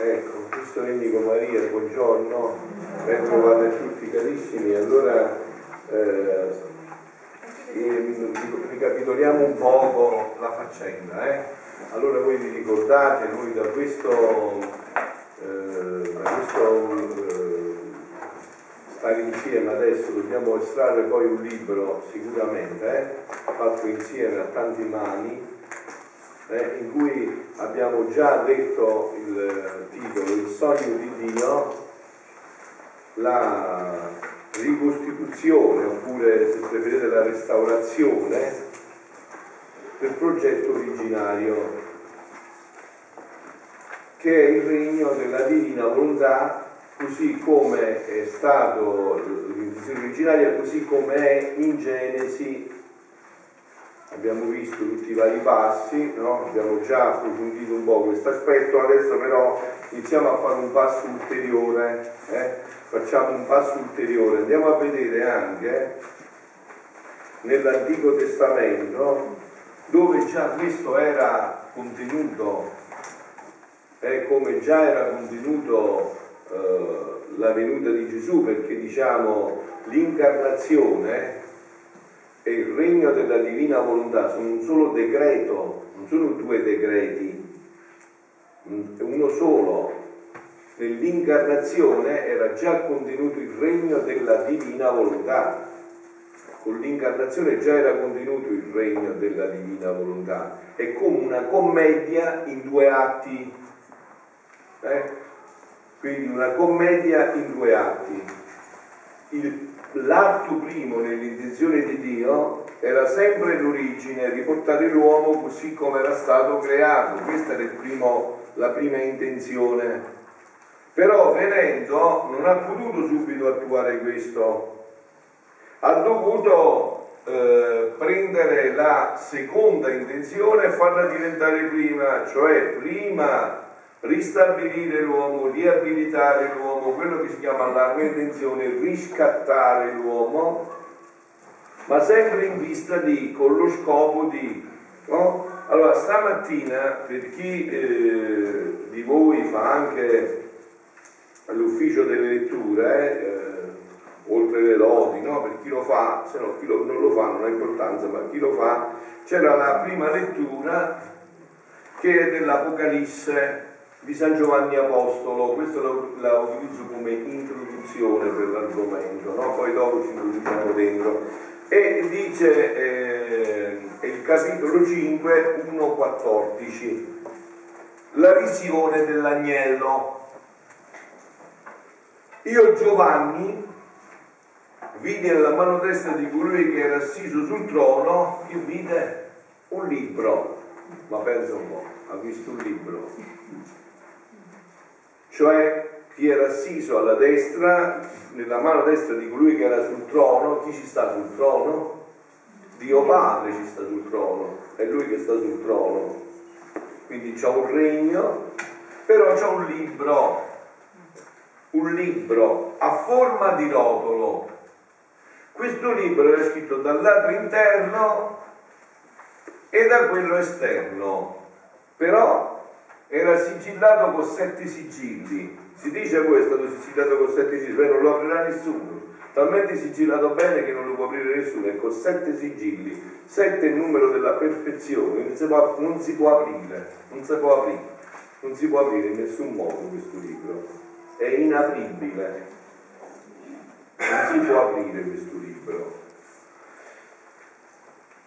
Ecco, Cristo Enico Maria, buongiorno, ben trovate tutti carissimi. Allora eh, ricapitoliamo un poco la faccenda. Eh? Allora voi vi ricordate, noi da questo, eh, da questo eh, stare insieme adesso dobbiamo estrarre poi un libro sicuramente, eh, fatto insieme a tanti mani eh, in cui abbiamo già letto il titolo Il sogno di Dio, la ricostituzione oppure se preferite la restaurazione del progetto originario che è il regno della divina volontà così come è stato l'intenzione originaria così come è in Genesi abbiamo visto tutti i vari passi, no? abbiamo già approfondito un po' questo aspetto, adesso però iniziamo a fare un passo ulteriore, eh? facciamo un passo ulteriore, andiamo a vedere anche nell'Antico Testamento dove già questo era contenuto, eh, come già era contenuto eh, la venuta di Gesù, perché diciamo l'incarnazione e il regno della divina volontà sono un solo decreto, non sono due decreti, uno solo. Nell'incarnazione era già contenuto il regno della divina volontà. Con l'incarnazione già era contenuto il regno della divina volontà. È come una commedia in due atti. Eh? Quindi una commedia in due atti. Il l'atto primo nell'intenzione di Dio era sempre l'origine, riportare l'uomo così come era stato creato, questa era primo, la prima intenzione. Però venendo non ha potuto subito attuare questo, ha dovuto eh, prendere la seconda intenzione e farla diventare prima, cioè prima ristabilire l'uomo, riabilitare l'uomo, quello che si chiama la redenzione, riscattare l'uomo, ma sempre in vista di, con lo scopo di... No? Allora, stamattina, per chi eh, di voi fa anche l'ufficio delle letture, eh, oltre le lodi, no? per chi lo fa, se no chi lo, non lo fa non ha importanza, ma chi lo fa, c'era la prima lettura che è dell'Apocalisse di San Giovanni Apostolo, questo la utilizzo come introduzione per l'argomento, no? poi dopo ci introduciamo dentro. E dice eh, il capitolo 5, 1-14, la visione dell'agnello. Io Giovanni vidi nella mano destra di colui che era assiso sul trono, io vide un libro, ma pensa un po', ha visto un libro cioè chi era assiso alla destra, nella mano destra di colui che era sul trono, chi ci sta sul trono? Dio Padre ci sta sul trono, è lui che sta sul trono. Quindi c'è un regno, però c'è un libro, un libro a forma di rotolo. Questo libro era scritto dal lato interno e da quello esterno, però era sigillato con sette sigilli. Si dice questo, è stato sigillato con sette sigilli, non lo aprirà nessuno. Talmente sigillato bene che non lo può aprire nessuno, è con sette sigilli. Sette è il numero della perfezione, non si può, non si può aprire, non si può aprire, non si può aprire in nessun modo questo libro. È inapribile. Non si può aprire questo libro.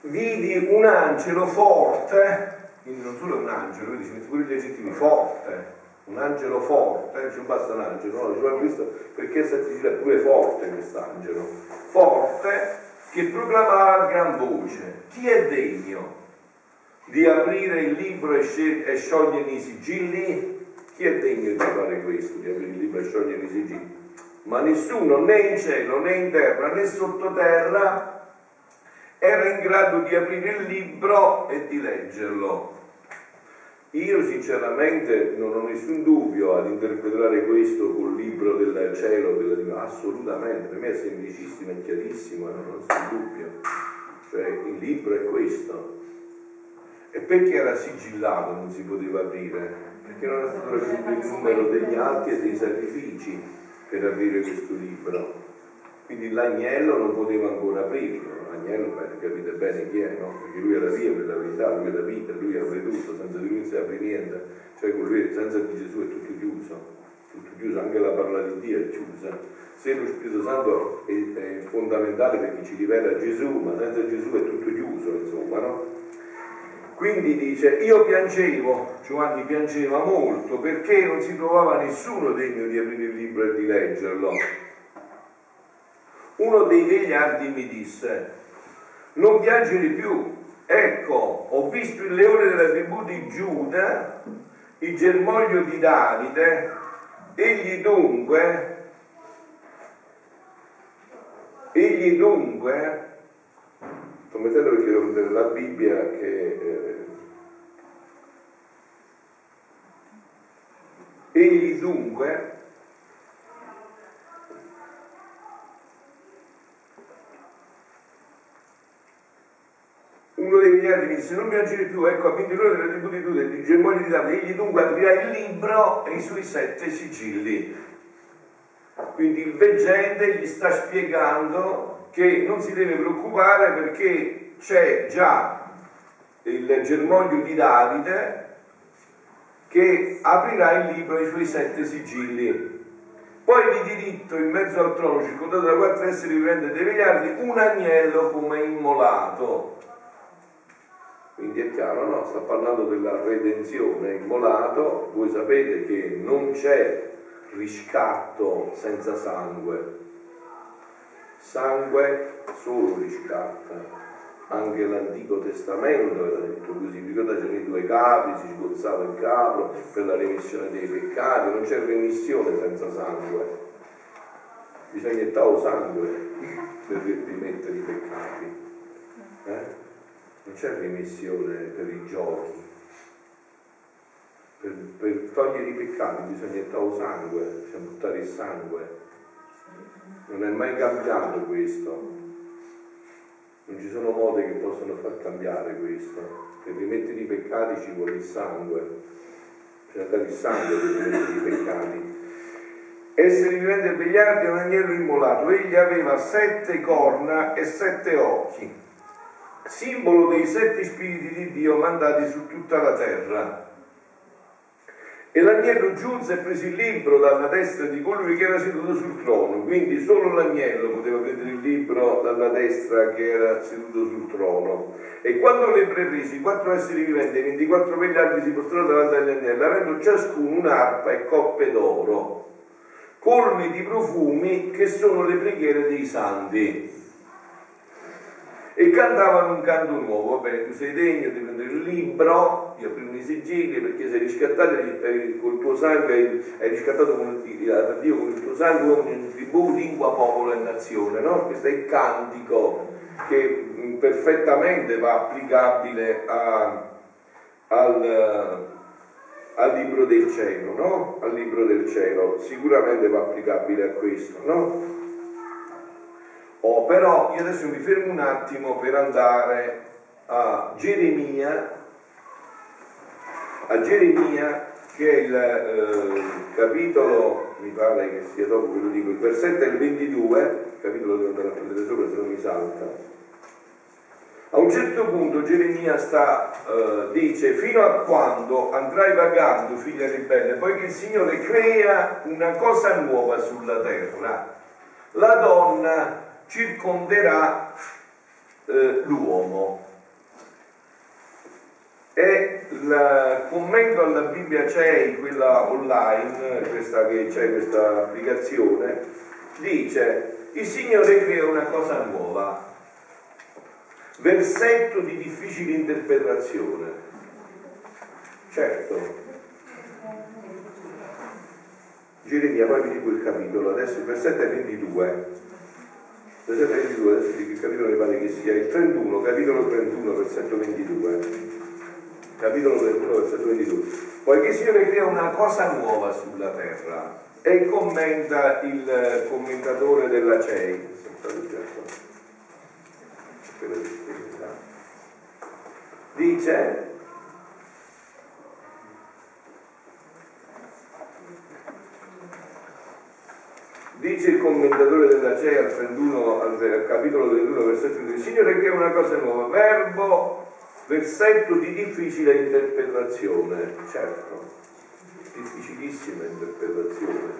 Vidi un angelo forte quindi non solo è un angelo, lui dice pure gli aggettivi forte, un angelo forte, non ci basta un angelo, no, diceva questo perché si è pure forte quest'angelo, forte che proclamava a gran voce, chi è degno di aprire il libro e, scel- e sciogliere i sigilli? Chi è degno di fare questo, di aprire il libro e sciogliere i sigilli? Ma nessuno, né in cielo, né in terra, né sottoterra, era in grado di aprire il libro e di leggerlo. Io sinceramente non ho nessun dubbio ad interpretare questo col libro del cielo, della divina, assolutamente, per me è semplicissimo e chiarissimo, non ho nessun dubbio. Cioè il libro è questo. E perché era sigillato non si poteva aprire? perché non è stato raggiunto il numero degli atti e dei sacrifici per aprire questo libro. Quindi l'agnello non poteva ancora aprirlo, l'agnello capite bene chi è, no? Perché lui è la via per la verità, lui è la vita, lui apre tutto, senza di lui non si apre niente, cioè con lui senza di Gesù è tutto chiuso, tutto chiuso, anche la parola di Dio è chiusa. Se lo Spirito Santo è, è fondamentale perché ci rivela Gesù, ma senza Gesù è tutto chiuso, insomma, no? Quindi dice, io piangevo, Giovanni piangeva molto perché non si trovava nessuno degno di aprire il libro e di leggerlo. Uno dei vegliardi mi disse, non piangere più, ecco, ho visto il leone della tribù di Giuda, il germoglio di Davide, egli dunque, egli dunque, sto mettendo perché devo vedere la Bibbia che... Eh, egli dunque uno dei miliardi mi disse non piangere più, ecco vinto l'ora della tribù di Giuda di germogli di Davide, egli dunque aprirà il libro e i suoi sette sigilli. Quindi il veggente gli sta spiegando che non si deve preoccupare perché c'è già il germoglio di Davide che aprirà il libro e i suoi sette sigilli. Poi di diritto in mezzo al trono, circondato da quattro esseri viventi dei miliardi, un agnello come immolato quindi è chiaro, no? Sta parlando della redenzione, immolato, voi sapete che non c'è riscatto senza sangue, sangue solo riscatta, anche l'Antico Testamento era detto così, ricordate i due capi, si sgozzava il capro per la remissione dei peccati, non c'è remissione senza sangue, bisogna iniettare sangue per rimettere i peccati. Eh? Non c'è remissione per i giochi. Per, per togliere i peccati bisogna gettare sangue, bisogna buttare il sangue. Non è mai cambiato questo. Non ci sono modi che possono far cambiare questo. Per rimettere i peccati ci vuole il sangue. Bisogna dare il sangue per rimettere i peccati. Essere vivente e vegliardi è un agnello immolato. Egli aveva sette corna e sette occhi simbolo dei sette spiriti di Dio mandati su tutta la terra. E l'agnello giunse e prese il libro dalla destra di colui che era seduto sul trono, quindi solo l'agnello poteva prendere il libro dalla destra che era seduto sul trono. E quando le prese, i quattro esseri viventi e i 24 vegliardi si postrarono davanti all'agnello, avendo ciascuno un'arpa e coppe d'oro, colmi di profumi che sono le preghiere dei santi e cantavano un canto nuovo, va bene, tu sei degno di prendere il libro, di aprire i sigilli perché sei riscattato col tuo sangue, hai riscattato con il, da Dio con il tuo sangue ogni tribù, lingua, popolo e nazione, no? Questo è il cantico che mm, perfettamente va applicabile a, al, al libro del cielo, no? Al libro del cielo, sicuramente va applicabile a questo, no? Oh, però io adesso mi fermo un attimo per andare a Geremia, a Geremia che è il eh, capitolo, mi pare che sia dopo ve lo dico, il versetto è il 22, capitolo devo andare a prendere sopra se non mi salta. A un certo punto Geremia sta, eh, dice, fino a quando andrai vagando, figlia ribelle, poiché il Signore crea una cosa nuova sulla terra. La donna circonderà eh, l'uomo. E il commento alla Bibbia c'è, quella online, questa che c'è questa applicazione, dice il Signore crea una cosa nuova, versetto di difficile interpretazione. Certo, Geremia, poi vi dico il capitolo, adesso il versetto è 22 versetto 22, adesso dico il capitolo mi pare che sia il 31, capitolo 31, versetto 22. Capitolo 31, versetto 22. Poiché il Signore crea una cosa nuova sulla terra e commenta il commentatore della CEI. Dice Dice il commentatore della CEA al, 31, al capitolo 31, versetto 2, il Signore che è una cosa nuova, verbo, versetto di difficile interpretazione, certo, difficilissima interpretazione,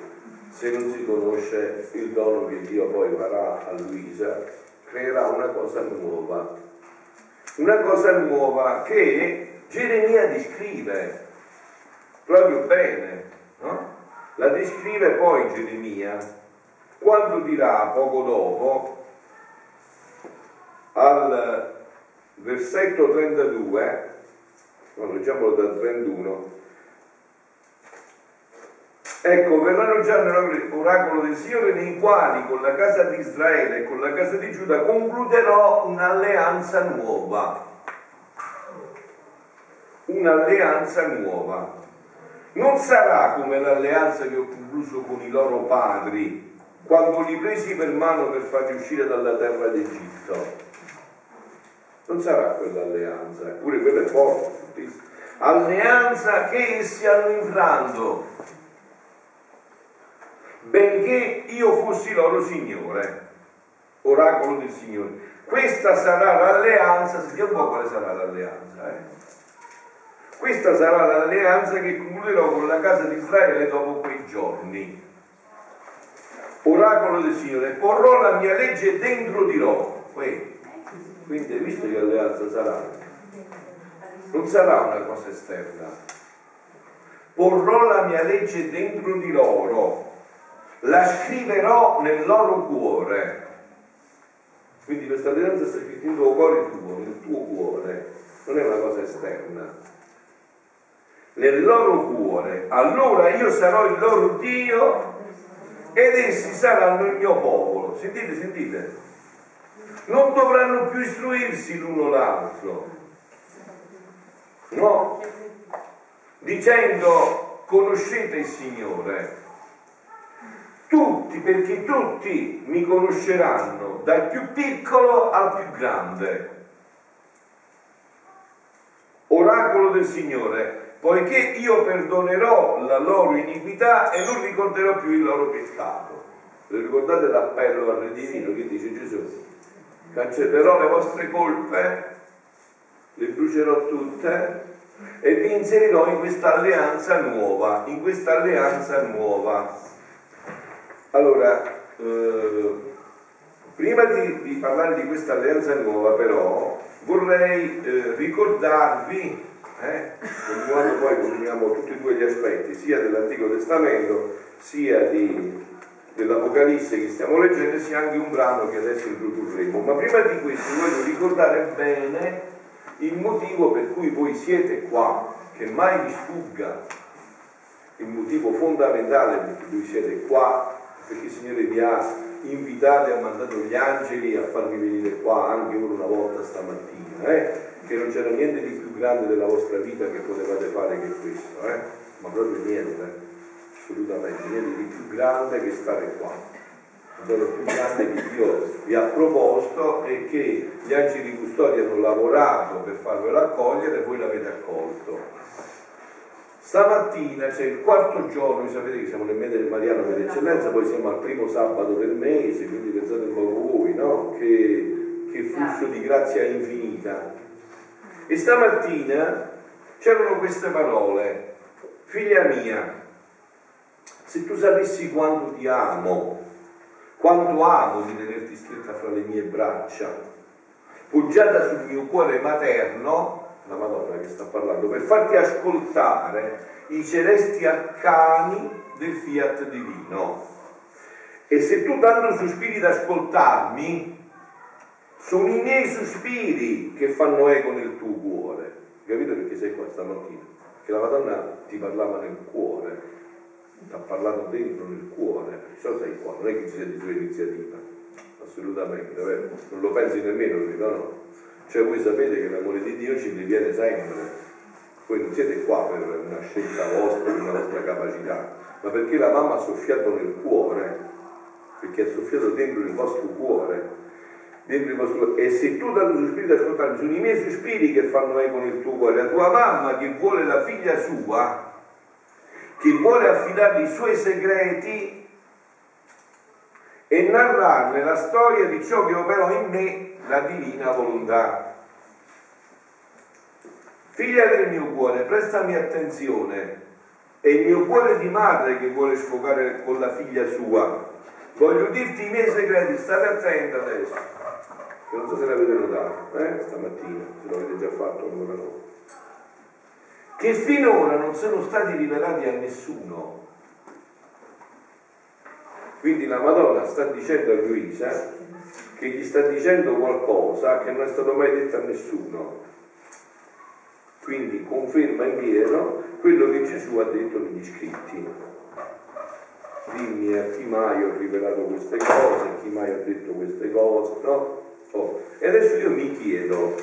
se non si conosce il dono che Dio poi farà a Luisa, creerà una cosa nuova, una cosa nuova che Geremia descrive proprio bene, no? La descrive poi Geremia quando dirà poco dopo al versetto 32, no, leggiamolo dal 31, Ecco, verranno già nell'oracolo del Signore nei quali con la casa di Israele e con la casa di Giuda concluderò un'alleanza nuova. Un'alleanza nuova. Non sarà come l'alleanza che ho concluso con i loro padri quando li presi per mano per farli uscire dalla terra d'Egitto. Non sarà quell'alleanza, eppure quella è forte. Alleanza che essi hanno infranto, benché io fossi loro Signore, oracolo del Signore. Questa sarà l'alleanza, sentiamo un po' quale sarà l'alleanza. Eh? Questa sarà l'alleanza che concluderò con la casa di Israele dopo quei giorni oracolo del Signore, porrò la mia legge dentro di loro. Quindi hai visto che alleanza sarà? Non sarà una cosa esterna. Porrò la mia legge dentro di loro, la scriverò nel loro cuore. Quindi questa alleanza sta scritta nel tuo cuore tuo, nel tuo cuore, non è una cosa esterna. Nel loro cuore, allora io sarò il loro Dio ed essi saranno il mio popolo. Sentite, sentite. Non dovranno più istruirsi l'uno l'altro. No. Dicendo conoscete il Signore. Tutti, perché tutti mi conosceranno, dal più piccolo al più grande. Oracolo del Signore, poiché io perdonerò la loro iniquità e non ricorderò più il loro peccato. Ricordate l'appello al Re Divino che dice Gesù? Cancellerò le vostre colpe, le brucerò tutte e vi inserirò in questa alleanza nuova, in questa alleanza nuova. Allora, eh, prima di, di, parlare di questa alleanza nuova però vorrei eh, ricordarvi eh? continuando poi continuiamo tutti e due gli aspetti, sia dell'Antico Testamento, sia di, dell'Apocalisse che stiamo leggendo, sia anche un brano che adesso introdurremo. Ma prima di questo voglio ricordare bene il motivo per cui voi siete qua, che mai vi sfugga il motivo fondamentale per cui siete qua, perché il Signore vi ha invitati, ha mandato gli angeli a farvi venire qua anche una volta stamattina. Eh? Che non c'era niente di più grande della vostra vita che potevate fare che questo, eh? ma proprio niente, assolutamente, niente di più grande che stare qua. Dono più grande che Dio vi ha proposto e che gli angeli di custodia hanno lavorato per farvelo accogliere e voi l'avete accolto. Stamattina c'è il quarto giorno, sapete che siamo nel mese del Mariano per eccellenza, poi siamo al primo sabato del mese, quindi pensate un po' voi, no? Che, che flusso di grazia infinita. E stamattina c'erano queste parole, figlia mia, se tu sapessi quanto ti amo, quanto amo di tenerti stretta fra le mie braccia, poggiata sul mio cuore materno, la Madonna che sta parlando, per farti ascoltare i celesti arcani del fiat divino. E se tu tanto sospiri ad ascoltarmi, sono i miei sospiri che fanno eco nel tuo cuore. Capito perché sei qua stamattina? Che la Madonna ti parlava nel cuore, ti ha parlato dentro nel cuore, perciò sei qua, non è che ci sia di tua iniziativa, assolutamente, vero? non lo pensi nemmeno, no, no. Cioè voi sapete che l'amore di Dio ci riviene sempre, voi non siete qua per una scelta vostra, per una vostra capacità, ma perché la mamma ha soffiato nel cuore, perché ha soffiato dentro il vostro cuore dentro il vostro e se tu dal tuo spirito ascoltare sono i miei sospiri che fanno eco nel tuo cuore la tua mamma che vuole la figlia sua che vuole affidare i suoi segreti e narrarne la storia di ciò che operò in me la divina volontà. Figlia del mio cuore, prestami attenzione, è il mio cuore di madre che vuole sfogare con la figlia sua. Voglio dirti i miei segreti, state attenta adesso. Non so se l'avete notato, eh? stamattina, se l'avete già fatto ancora no. Che finora non sono stati rivelati a nessuno. Quindi la Madonna sta dicendo a Luisa che gli sta dicendo qualcosa che non è stato mai detto a nessuno. Quindi conferma in pieno quello che Gesù ha detto negli scritti. Dimmi a chi mai ho rivelato queste cose, a chi mai ho detto queste cose, no? Oh. E adesso io mi chiedo,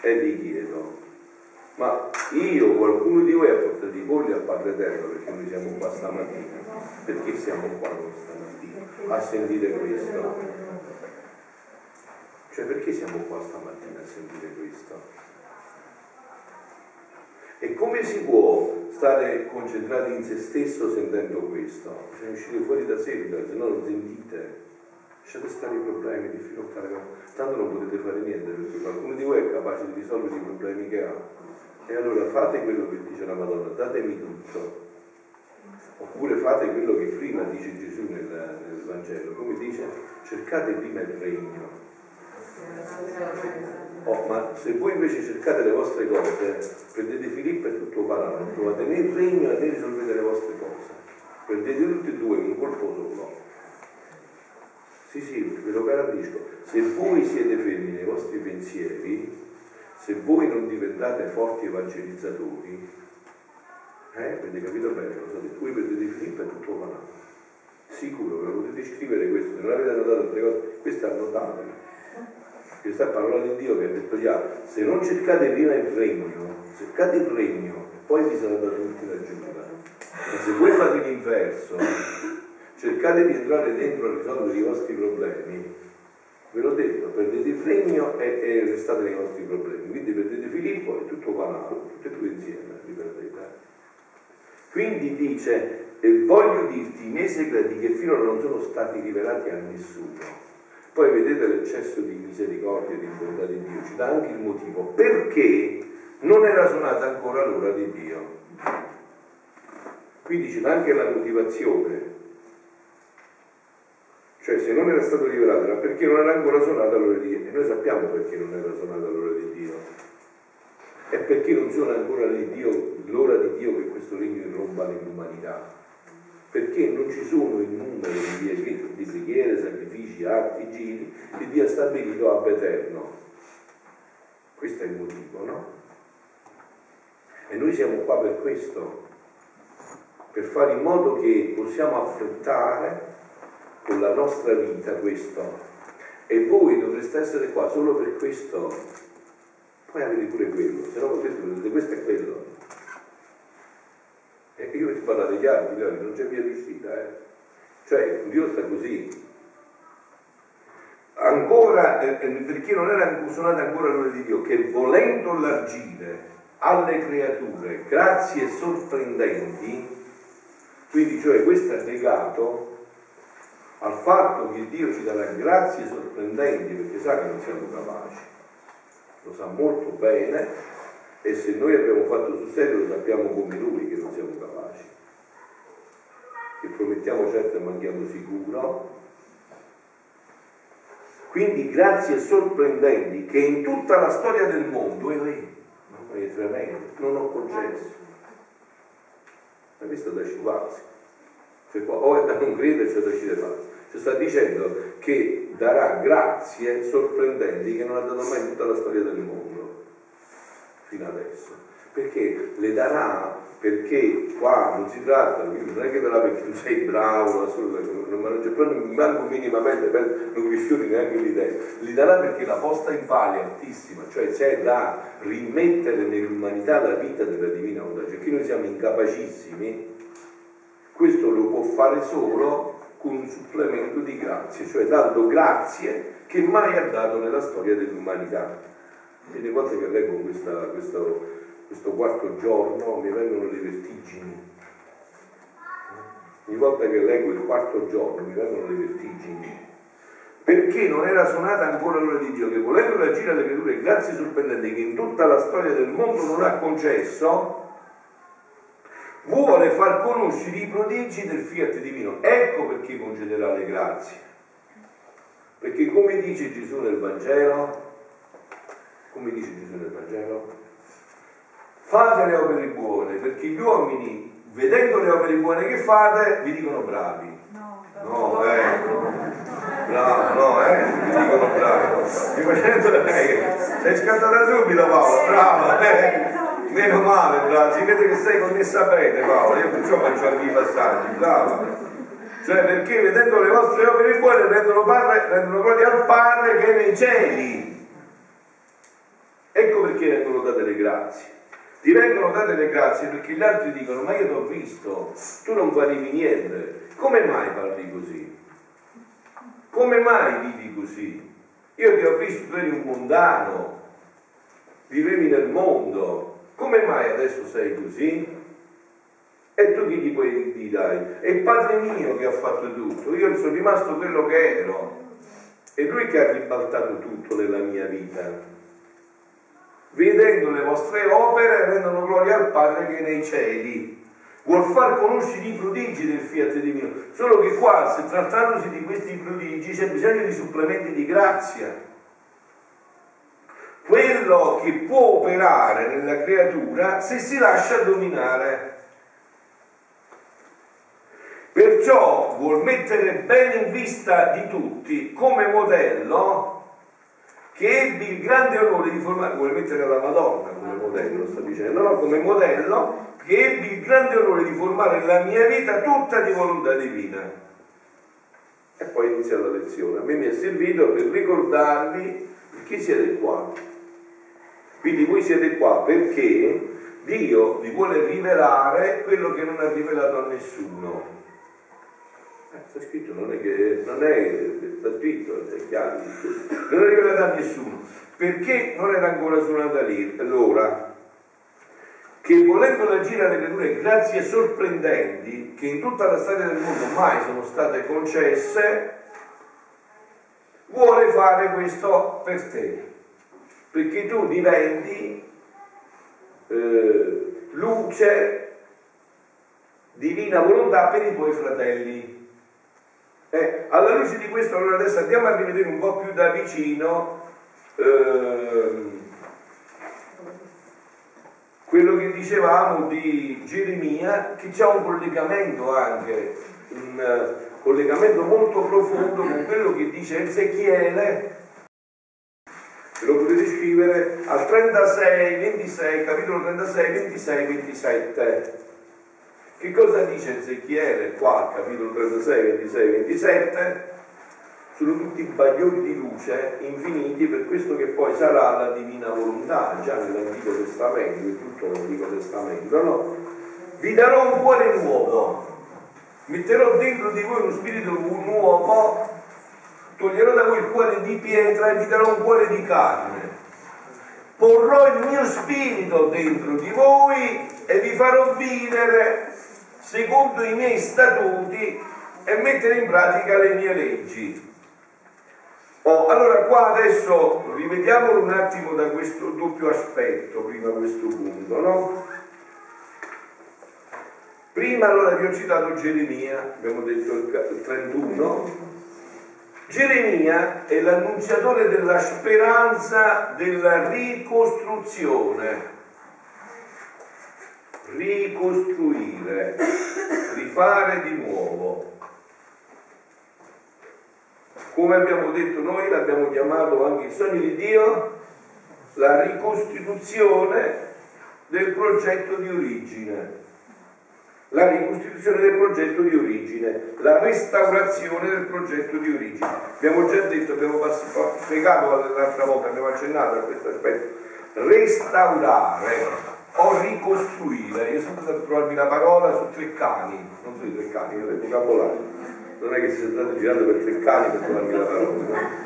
e vi chiedo, ma io, qualcuno di voi ha portato i polli al Padre Eterno perché noi siamo qua stamattina? Perché siamo qua stamattina a sentire questo? Cioè perché siamo qua stamattina a sentire questo? E come si può stare concentrati in se stesso sentendo questo? Bisogna uscire fuori da seguito, se no non sentite. Lasciate stare i problemi, di difficoltà, tanto non potete fare niente perché qualcuno di voi è capace di risolvere i problemi che ha. E allora fate quello che dice la Madonna, datemi tutto. Oppure fate quello che prima dice Gesù nel, nel Vangelo, come dice, cercate prima il regno Oh, ma se voi invece cercate le vostre cose, prendete Filippo e tutto Parano, non trovate né il regno né risolvete le vostre cose. Prendete tutti e due in un colpo solo. Sì, sì, ve lo garantisco. Se voi siete fermi nei vostri pensieri, se voi non diventate forti evangelizzatori, eh, avete capito bene ho detto? Voi prendete Filippo e tutto Parano. Sicuro, ve lo potete scrivere questo, se non avete annotato altre cose, queste annotatele questa è parola di Dio che ha detto già, se non cercate prima il regno, cercate il regno e poi vi sarà dato tutti la giunta. Ma se voi fate l'inverso, cercate di entrare dentro a risolvere i vostri problemi, ve l'ho detto, perdete il regno e, e restate nei vostri problemi. Quindi perdete Filippo e tutto Panaro, tutti e due insieme li perdete. Quindi dice, e voglio dirti i miei segreti che finora non sono stati rivelati a nessuno poi vedete l'eccesso di misericordia e di bontà di Dio, ci dà anche il motivo perché non era suonata ancora l'ora di Dio. Quindi ci dà anche la motivazione. Cioè se non era stato rivelato era perché non era ancora suonata l'ora di Dio. E noi sappiamo perché non era suonata l'ora di Dio. È perché non suona ancora l'ora di Dio che questo regno irrompa nell'umanità perché non ci sono il numero di, di preghiere, sacrifici, atti, giri che Dio ha stabilito ab eterno. Questo è il motivo, no? E noi siamo qua per questo, per fare in modo che possiamo affrettare con la nostra vita questo. E voi dovreste essere qua solo per questo, poi avete pure quello, se no potete questo è quello. E io vi parlare degli altri, non c'è via di uscita, eh. Cioè, Dio sta così. Ancora, eh, eh perché non era suonata ancora l'ora di Dio, che volendo allargire alle creature grazie sorprendenti, quindi cioè questo è legato al fatto che Dio ci darà grazie sorprendenti perché sa che non siamo capaci, lo sa molto bene e se noi abbiamo fatto sul serio lo sappiamo come lui che non siamo capaci. Che promettiamo certo e manchiamo sicuro. Quindi grazie sorprendenti che in tutta la storia del mondo, e eh, è tremendo, non ho concesso. Ma questo da sciuparsi. Cioè, o è da non credere, c'è da uscire falso. Ci sta dicendo che darà grazie sorprendenti che non ha dato mai in tutta la storia del mondo fino adesso, perché le darà perché qua non si tratta, non è che darà perché tu sei bravo, assolutamente, non, non c'è proprio manco minimamente, non vi sfiori neanche l'idea, li darà perché la posta in pali è altissima, cioè c'è da rimettere nell'umanità la vita della divina volontà, cioè che noi siamo incapacissimi, questo lo può fare solo con un supplemento di grazie, cioè dando grazie che mai ha dato nella storia dell'umanità. Le volte che leggo questa, questo, questo quarto giorno mi vengono le vertigini. ogni volta che leggo il quarto giorno mi vengono le vertigini, perché non era suonata ancora l'ora di Dio che volendo reagire alle creature grazie sorprendenti che in tutta la storia del mondo non ha concesso, vuole far conoscere i prodigi del fiat divino. Ecco perché concederà le grazie. Perché come dice Gesù nel Vangelo, come dice Gesù nel Vangelo, fate le opere buone, perché gli uomini, vedendo le opere buone che fate, vi dicono bravi. No, no eh. Bravo, no, eh? Vi dicono bravi. Mi facendo lei, sei scattata subito Paolo, bravo, eh? Meno male, bravo, si vede che sei connessa bene Paolo, io perciò faccio anche i passaggi, bravo. Cioè perché vedendo le vostre opere buone rendono, padre, gloria al Padre che è nei cieli. Ecco perché vengono date le grazie. Ti vengono date le grazie perché gli altri dicono ma io ti ho visto, tu non valivi niente. Come mai parli così? Come mai vivi così? Io ti ho visto, tu eri un mondano, vivevi nel mondo, come mai adesso sei così? E tu chi gli puoi dire? È il Padre mio che ha fatto tutto, io sono rimasto quello che ero. È Lui che ha ribaltato tutto nella mia vita. Vedendo le vostre opere rendono gloria al Padre che è nei cieli. Vuol far conoscere i prodigi del fiat divino. Solo che qua, se trattandosi di questi prodigi, c'è bisogno di supplementi di grazia quello che può operare nella creatura se si lascia dominare. Perciò vuol mettere bene in vista di tutti come modello che ebbi il grande onore di formare, vuole mettere la Madonna come modello, sto dicendo, no? come modello che ebbi il grande onore di formare la mia vita tutta di volontà divina. E poi inizia la lezione. A me mi è servito per ricordarvi perché siete qua quindi voi siete qua perché Dio vi vuole rivelare quello che non ha rivelato a nessuno. Eh, sta scritto, non è che non è, sta scritto, è chiaro, non è rivelato a nessuno, perché non era ancora suonata lì, l'ora, che volendo agire alle creature grazie sorprendenti che in tutta la storia del mondo mai sono state concesse, vuole fare questo per te perché tu diventi eh, luce, divina volontà per i tuoi fratelli. Eh, alla luce di questo, allora adesso andiamo a rivedere un po' più da vicino eh, quello che dicevamo di Geremia, che c'è un collegamento anche, un uh, collegamento molto profondo con quello che dice Ezechiele lo potete scrivere al 36, 26, capitolo 36, 26, 27. Che cosa dice Ezechiele qua, capitolo 36, 26, 27? Sono tutti bagliori di luce infiniti per questo che poi sarà la divina volontà, già nell'Antico Testamento, in tutto l'Antico Testamento, no? Vi darò un cuore nuovo, metterò dentro di voi uno spirito nuovo toglierò da voi il cuore di pietra e vi darò un cuore di carne. Porrò il mio spirito dentro di voi e vi farò vivere secondo i miei statuti e mettere in pratica le mie leggi. Oh, allora qua adesso rivediamolo un attimo da questo doppio aspetto, prima questo punto, no? Prima allora vi ho citato Geremia, abbiamo detto il 31, Geremia è l'annunziatore della speranza della ricostruzione. Ricostruire, rifare di nuovo. Come abbiamo detto noi, l'abbiamo chiamato anche il sogno di Dio, la ricostituzione del progetto di origine la ricostituzione del progetto di origine, la restaurazione del progetto di origine. Abbiamo già detto, abbiamo spiegato l'altra volta, abbiamo accennato a questo aspetto. Restaurare o ricostruire, io sono andato a trovarmi la parola su tre cani, non su tre cani, io ho vocabolario. Non è che si state girando per tre cani per trovarmi la parola.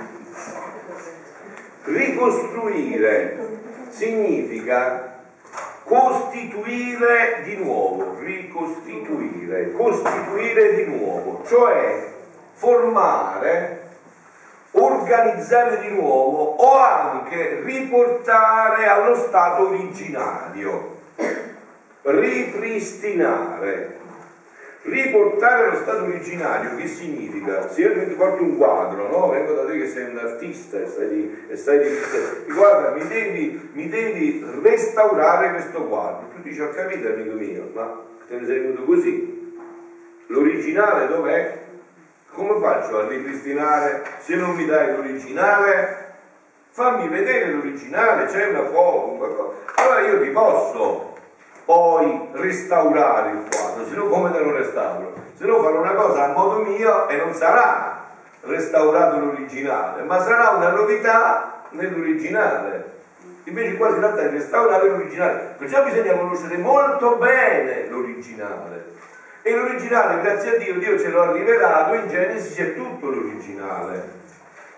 Ricostruire significa costituire di nuovo, ricostituire, costituire di nuovo, cioè formare, organizzare di nuovo o anche riportare allo stato originario, ripristinare. Riportare allo stato originario che significa? Se io ti porto un quadro, no? vengo da te che sei un artista e stai di, e stai di guarda, mi devi, mi devi restaurare questo quadro. Tu dici, ho capito amico mio, ma te ne sei venuto così. L'originale dov'è? Come faccio a ripristinare se non mi dai l'originale? Fammi vedere l'originale, c'è una foto. Allora io ti posso poi restaurare il quadro, se no come te lo restauro? Se no farò una cosa a modo mio e non sarà restaurato l'originale, ma sarà una novità nell'originale. Invece qua si tratta di restaurare l'originale, perciò bisogna conoscere molto bene l'originale. E l'originale, grazie a Dio, Dio ce l'ha rivelato, in Genesi c'è tutto l'originale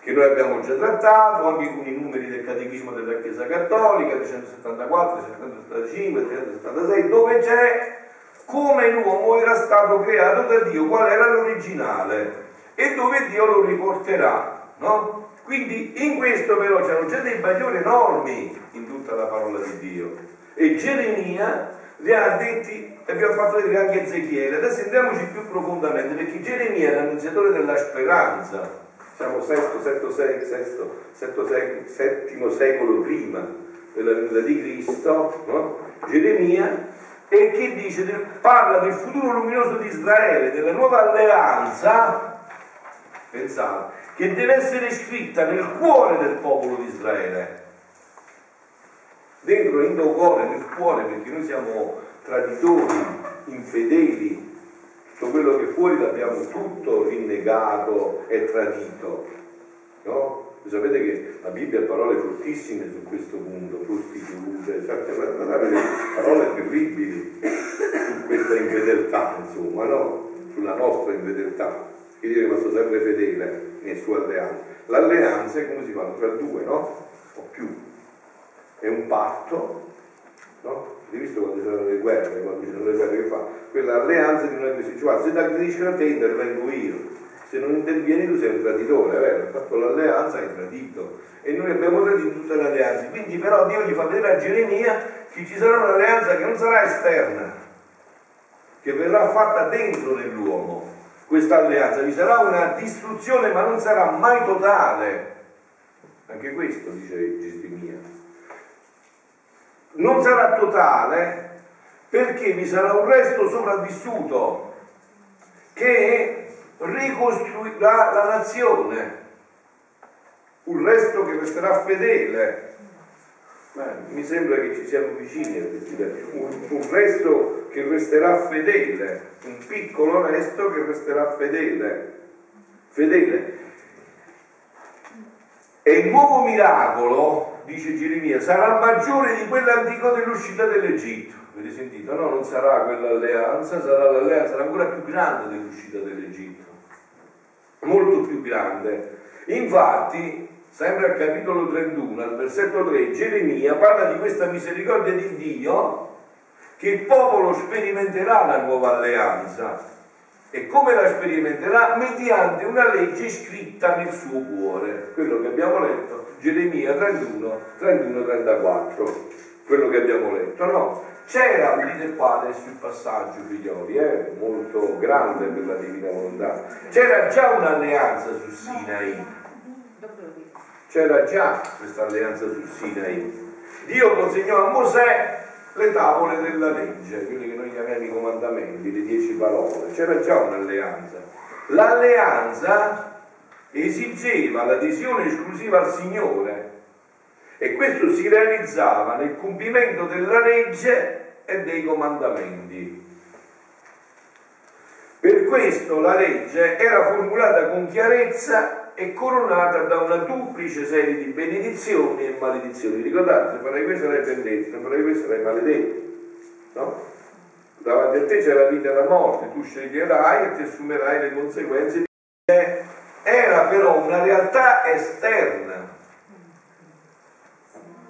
che noi abbiamo già trattato, anche con i numeri del Catechismo della Chiesa Cattolica, 374, 375, 376, dove c'è come l'uomo era stato creato da Dio, qual era l'originale e dove Dio lo riporterà. No? Quindi in questo però c'erano già dei bagliori enormi in tutta la parola di Dio. E Geremia li ha detti, e vi ho fatto vedere anche Ezechiele. Adesso andiamoci più profondamente, perché Geremia è l'annunziatore della speranza siamo sesto, sesto, sesto, settimo secolo prima della venuta di Cristo, no? Geremia, e che dice, parla del futuro luminoso di Israele, della nuova alleanza, pensate, che deve essere scritta nel cuore del popolo di Israele. Dentro, nel cuore, nel cuore, perché noi siamo traditori, infedeli, tutto quello che fuori l'abbiamo tutto rinnegato e tradito. No? sapete che la Bibbia ha parole fortissime su questo punto, prostitute, certe parole terribili su questa infedeltà, insomma, no? Sulla nostra infedeltà. Che Dio è rimasto sempre fedele nelle sue alleanze. L'alleanza è come si fa? Tra due, no? O più. È un patto, no? Hai visto quando c'erano le guerre, quando c'erano le guerre che fa? Quella alleanza di non si dice, se da dice a te intervengo io, se non intervieni tu sei un traditore, vero? Ha fatto l'alleanza hai tradito. E noi abbiamo tradito tutte le alleanze. Quindi però Dio gli fa vedere a Geremia che ci sarà un'alleanza che non sarà esterna, che verrà fatta dentro nell'uomo. Questa alleanza, vi sarà una distruzione ma non sarà mai totale. Anche questo dice Geremia non sarà totale perché vi sarà un resto sopravvissuto che ricostruirà la nazione, un resto che resterà fedele. Beh, mi sembra che ci siamo vicini a Presidente, un, un resto che resterà fedele, un piccolo resto che resterà fedele. Fedele. E il nuovo miracolo dice Geremia, sarà maggiore di quell'antico dell'uscita dell'Egitto. Avete sentito? No, non sarà quell'alleanza, sarà l'alleanza, ancora più grande dell'uscita dell'Egitto. Molto più grande. Infatti, sempre al capitolo 31, al versetto 3, Geremia parla di questa misericordia di Dio che il popolo sperimenterà la nuova alleanza e come la sperimenterà? Mediante una legge scritta nel suo cuore, quello che abbiamo letto, Geremia 31, 31, 34, quello che abbiamo letto, no? C'era, vedete qua adesso il passaggio, figlioli, eh? molto grande per la divina volontà, c'era già un'alleanza su Sinai, c'era già questa alleanza su Sinai. Dio consegnò a Mosè le tavole della legge, quelli che noi chiamiamo i comandamenti, le dieci parole, c'era già un'alleanza. L'alleanza esigeva l'adesione esclusiva al Signore e questo si realizzava nel compimento della legge e dei comandamenti. Per questo la legge era formulata con chiarezza è coronata da una duplice serie di benedizioni e maledizioni. Ricordate, se farai questo sarai benedetto, se farai questo sarai maledetto. No? Davanti a te c'è la vita e la morte, tu sceglierai e ti assumerai le conseguenze. Era però una realtà esterna.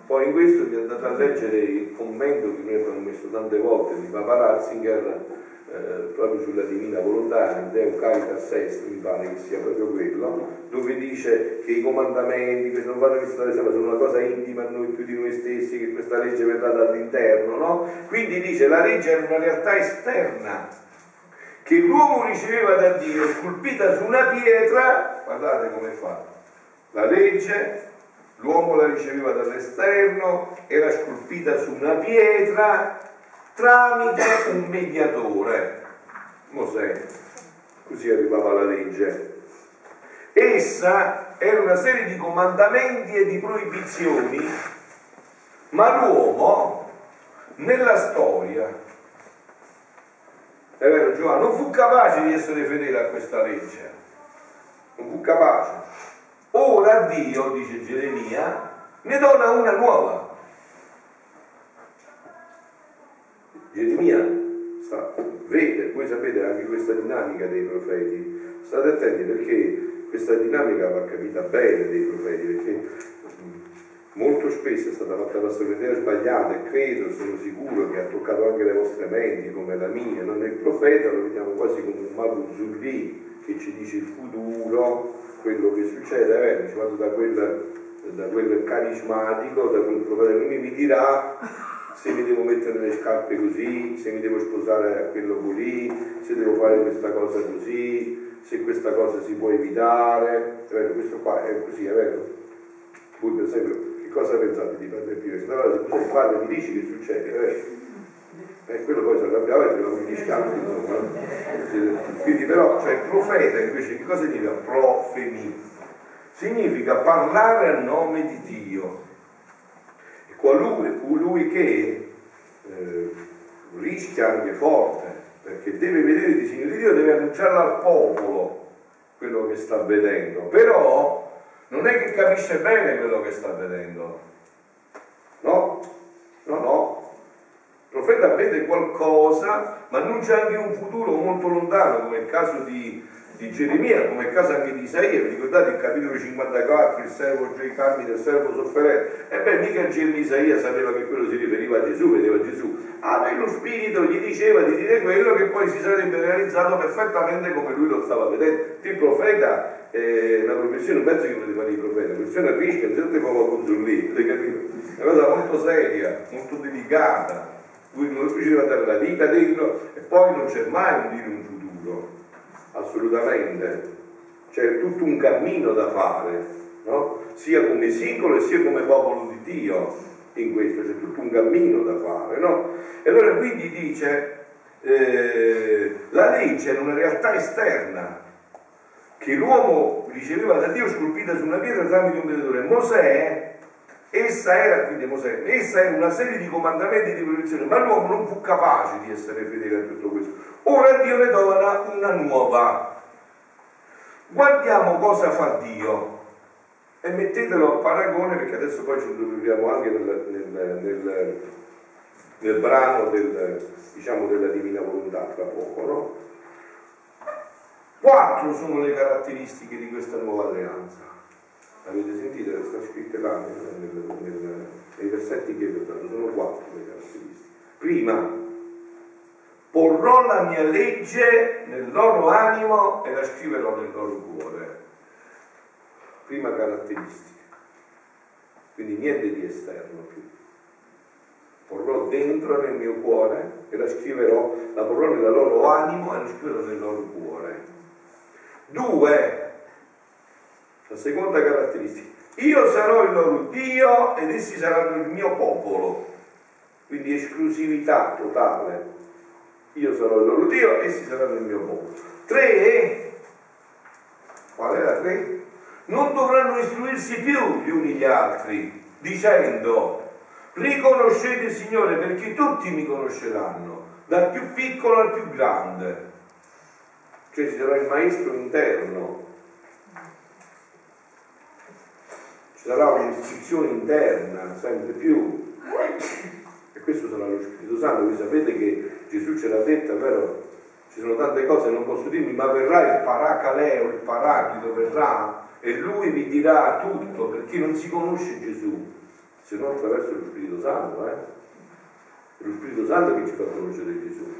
Poi in questo vi andate a leggere il commento che noi abbiamo messo tante volte di Papa Ratzinger eh, proprio sulla divina volontà, il Deo Caritas Est, mi pare che sia proprio quello, dove dice che i comandamenti, che non vanno visitare sono una cosa intima a noi più di noi stessi, che questa legge verrà dall'interno, no? Quindi dice la legge è una realtà esterna che l'uomo riceveva da Dio, scolpita su una pietra, guardate come fa, la legge l'uomo la riceveva dall'esterno, era scolpita su una pietra tramite un mediatore, Mosè, così arrivava la legge. Essa era una serie di comandamenti e di proibizioni, ma l'uomo nella storia, è vero Giovanni, non fu capace di essere fedele a questa legge, non fu capace. Ora Dio, dice Geremia, ne dona una nuova. Geremia sta, vede, voi sapete anche questa dinamica dei profeti, state attenti perché questa dinamica va capita bene dei profeti, perché molto spesso è stata fatta la sorveglianza sbagliata e credo, sono sicuro che ha toccato anche le vostre menti come la mia, non il profeta lo vediamo quasi come un mago Zulli che ci dice il futuro, quello che succede, eh, ci vado da quel, da quel carismatico, da quel profeta che mi dirà se mi devo mettere le scarpe così, se mi devo sposare a quello così, se devo fare questa cosa così, se questa cosa si può evitare, è vero, questo qua è così, è vero. Voi per esempio, che cosa pensate di Padre Pio? Allora se tu sei padre mi dici che succede, è vero? E eh, quello poi si arrabbiava e tirava gli scarpe, insomma. Quindi però, cioè profeta invece che cosa significa? Profemi. Significa parlare a nome di Dio colui, colui che eh, rischia anche forte, perché deve vedere i disegni di Dio, deve annunciarlo al popolo quello che sta vedendo, però non è che capisce bene quello che sta vedendo, no, no, no. Il profeta vede qualcosa, ma annuncia anche un futuro molto lontano, come il caso di di Geremia, come è caso anche di Isaia, vi ricordate il capitolo 54, il servo Gioia Carmi del servo sofferente? E beh, mica Isaia sapeva che quello si riferiva a Gesù, vedeva Gesù. Ah, beh, lo spirito gli diceva di dire quello che poi si sarebbe realizzato perfettamente come lui lo stava vedendo. Il profeta è una professione, penso che potete fare il profeta, una professione a rischio, non siete come consulente, avete capito? Una cosa molto seria, molto delicata. Lui non riusciva a dare la vita dentro e poi non c'è mai un dire un futuro assolutamente. C'è tutto un cammino da fare, no? sia come singolo sia come popolo di Dio in questo, c'è tutto un cammino da fare. No? E allora quindi dice, eh, la legge è una realtà esterna che l'uomo riceveva da Dio scolpita su una pietra tramite un mediatore. Mosè, essa era, quindi Mosè, essa era una serie di comandamenti di protezione, ma l'uomo non fu capace di essere fedele a tutto questo. Ora Dio ne dona una nuova. Guardiamo cosa fa Dio e mettetelo a paragone perché adesso poi ci troviamo anche nel, nel, nel, nel brano del, diciamo, della divina volontà tra poco, no? Quattro sono le caratteristiche di questa nuova alleanza. Avete sentito? Sta scritte là nei versetti che vi ho dato, sono quattro le caratteristiche. Prima, porrò la mia legge nel loro animo e la scriverò nel loro cuore. Prima caratteristica. Quindi niente di esterno più. Porrò dentro nel mio cuore e la scriverò, la porrò nel loro animo e la scriverò nel loro cuore. Due, la seconda caratteristica. Io sarò il loro Dio ed essi saranno il mio popolo. Quindi esclusività totale io sarò il loro Dio, essi saranno il mio popolo. Tre, qual la tre? Non dovranno istruirsi più gli uni gli altri, dicendo, riconoscete il Signore perché tutti mi conosceranno, dal più piccolo al più grande. Cioè ci sarà il maestro interno, sarà un'istruzione interna sempre più. E questo sarà lo Spirito Santo, voi sapete che Gesù ce l'ha detta, vero? Ci sono tante cose, non posso dirmi, ma verrà il paracaleo, il paraclito verrà e lui vi dirà tutto, perché non si conosce Gesù se non attraverso lo Spirito Santo. Eh? È lo Spirito Santo che ci fa conoscere Gesù.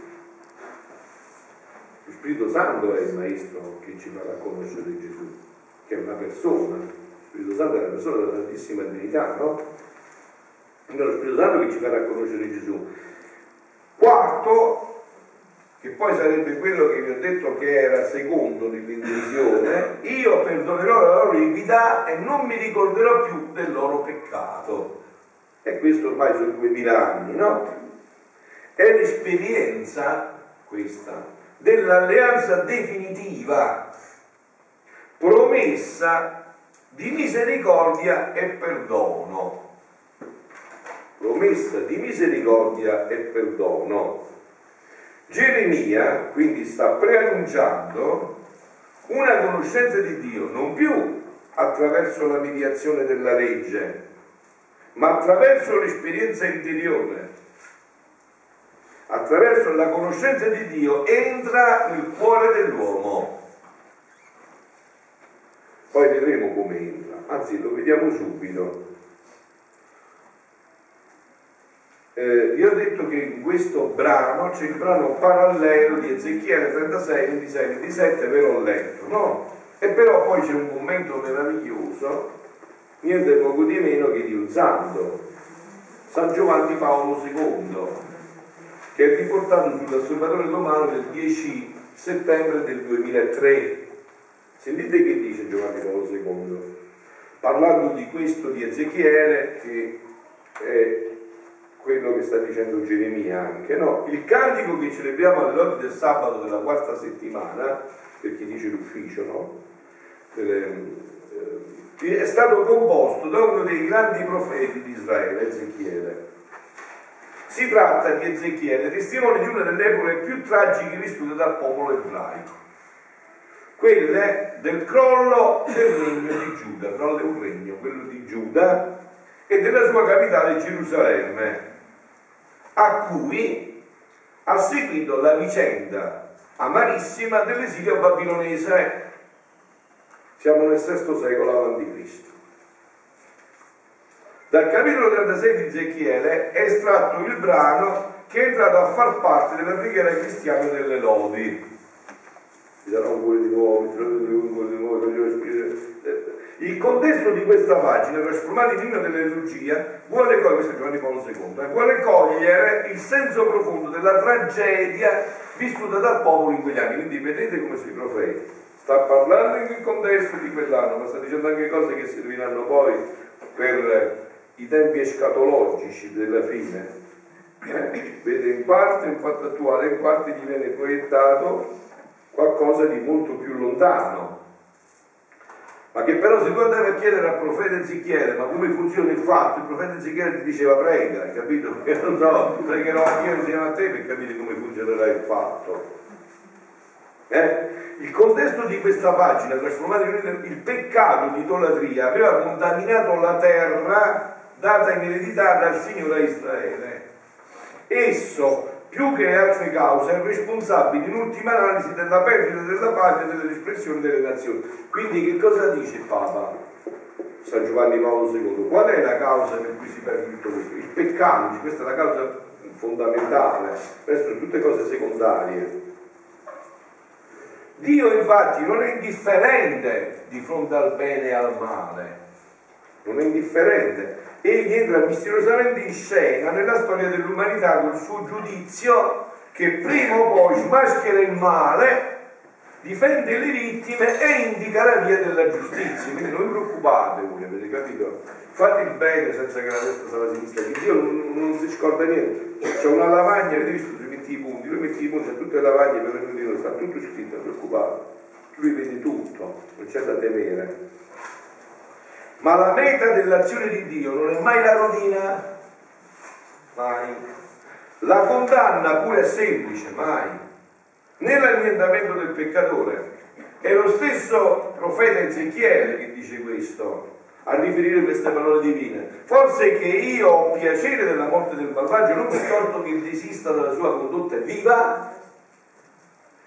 Lo Spirito Santo è il Maestro che ci farà conoscere Gesù, che è una persona. Spirito Santo è una persona della Santissima Trinità, no? È lo Spirito Santo che ci farà conoscere Gesù. Quarto, che poi sarebbe quello che vi ho detto che era secondo nell'intenzione, io perdonerò la loro iniquità e non mi ricorderò più del loro peccato. E questo ormai sono duemila anni, no? È l'esperienza questa dell'alleanza definitiva, promessa di misericordia e perdono. Promessa di misericordia e perdono. Geremia quindi sta preannunciando una conoscenza di Dio non più attraverso la mediazione della legge, ma attraverso l'esperienza interiore. Attraverso la conoscenza di Dio entra nel cuore dell'uomo. Poi vedremo come entra, anzi lo vediamo subito. eh, vi ho detto che in questo brano c'è il brano parallelo di Ezechiele 36, 26, 27, ve l'ho letto, no? E però poi c'è un commento meraviglioso, niente poco di meno che di un santo, San Giovanni Paolo II, che è riportato sull'Osservatore Romano del 10 settembre del 2003. Sentite che dice Giovanni Paolo II, parlando di questo di Ezechiele, che è quello che sta dicendo Geremia anche, no? Il cantico che celebriamo alle lodi del sabato della quarta settimana, per chi dice l'ufficio, no? Eh, è stato composto da uno dei grandi profeti di Israele, Ezechiele. Si tratta di Ezechiele, testimone di una delle epoche più tragiche vissute dal popolo ebraico, quelle del crollo del regno di Giuda, crollo è un regno, quello di Giuda, e della sua capitale Gerusalemme a cui ha seguito la vicenda amarissima dell'esilio babilonese. Siamo nel VI secolo a.C. Dal capitolo 36 di Ezechiele è estratto il brano che è entrato a far parte della preghiera cristiana delle lodi. Ci sarà un cuore di nuovo, un cuore di nuovo, il contesto di questa pagina, trasformata in inno dell'elogia, vuole cogliere, Giovanni Paolo II, eh, vuole cogliere il senso profondo della tragedia vissuta dal popolo in quegli anni. Quindi vedete come si profeti. Sta parlando in quel contesto di quell'anno, ma sta dicendo anche cose che serviranno poi per i tempi escatologici della fine. Eh, vede in parte un fatto attuale, in parte gli viene proiettato qualcosa di molto più lontano ma che però se tu andavi a chiedere al profeta Ezechiele ma come funziona il fatto, il profeta Ezechiele ti diceva prega, hai capito? Perché non pregherò io insieme a te per capire come funzionerà il fatto. Eh? Il contesto di questa pagina, trasformato in il peccato di idolatria, aveva contaminato la terra data in eredità dal Signore a Israele. Esso più che altre cause, è responsabile in ultima analisi della perdita della patria e dell'espressione delle nazioni. Quindi che cosa dice il Papa? San Giovanni Paolo II, qual è la causa per cui si perde tutto questo? Il peccato, questa è la causa fondamentale, sono tutte cose secondarie. Dio infatti non è indifferente di fronte al bene e al male, non è indifferente, egli entra misteriosamente in scena nella storia dell'umanità col suo giudizio che prima o poi smaschera il male, difende le vittime e indica la via della giustizia. Quindi non vi preoccupate voi, avete capito? Fate il bene senza che la destra sia la sinistra, che Dio non, non, si scorda niente. C'è una lavagna, avete visto, tu metti i punti, lui metti i punti a tutte le lavagne per venire, sta tutto scritto, non. Lui vede tutto, non c'è da temere. Ma la meta dell'azione di Dio non è mai la rovina, mai. La condanna pure è semplice, mai. Né l'annientamento del peccatore. È lo stesso profeta Ezechiele che dice questo, a riferire queste parole divine. Forse che io ho piacere della morte del malvagio, non per torto che desista dalla sua condotta viva.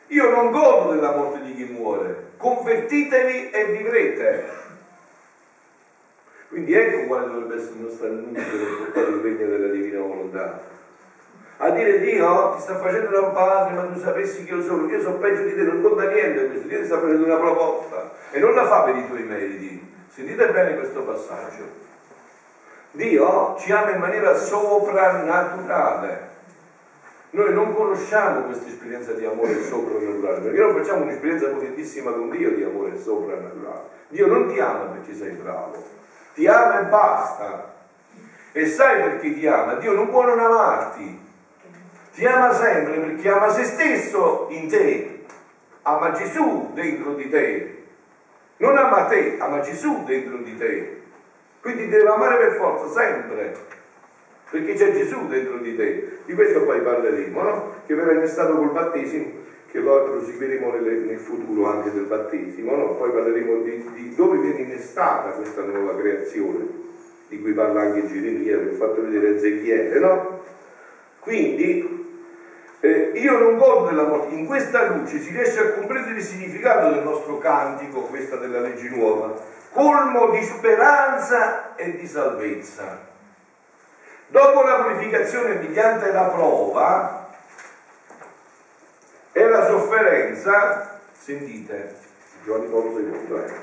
Io non godo della morte di chi muore. Convertitevi e vivrete Quindi ecco quale dovrebbe essere il nostro annuncio per portare il regno della divina volontà. A dire Dio ti sta facendo un padre, ma tu sapessi che io sono, io sono peggio di te, non conta niente questo, Dio ti sta facendo una proposta e non la fa per i tuoi meriti. Sentite bene questo passaggio. Dio ci ama in maniera soprannaturale. Noi non conosciamo questa esperienza di amore soprannaturale, perché non facciamo un'esperienza potentissima con Dio di amore soprannaturale. Dio non ti ama perché sei bravo, ti ama e basta. E sai perché ti ama? Dio non può non amarti. Ti ama sempre perché ama se stesso in te, ama Gesù dentro di te. Non ama te, ama Gesù dentro di te. Quindi deve amare per forza, sempre, perché c'è Gesù dentro di te. Di questo poi parleremo, no? Che verrà innestato col battesimo, che poi proseguiremo nel, nel futuro anche del battesimo, no? Poi parleremo di, di, dove viene innestata questa nuova creazione, di cui parla anche Geremia, vi ho fatto vedere Ezechiele, no? Quindi eh, io non godo della morte, in questa luce si riesce a comprendere il significato del nostro cantico, questa della legge nuova colmo di speranza e di salvezza. Dopo la purificazione mediante la prova e la sofferenza, sentite, Giovanni Paolo II, eh,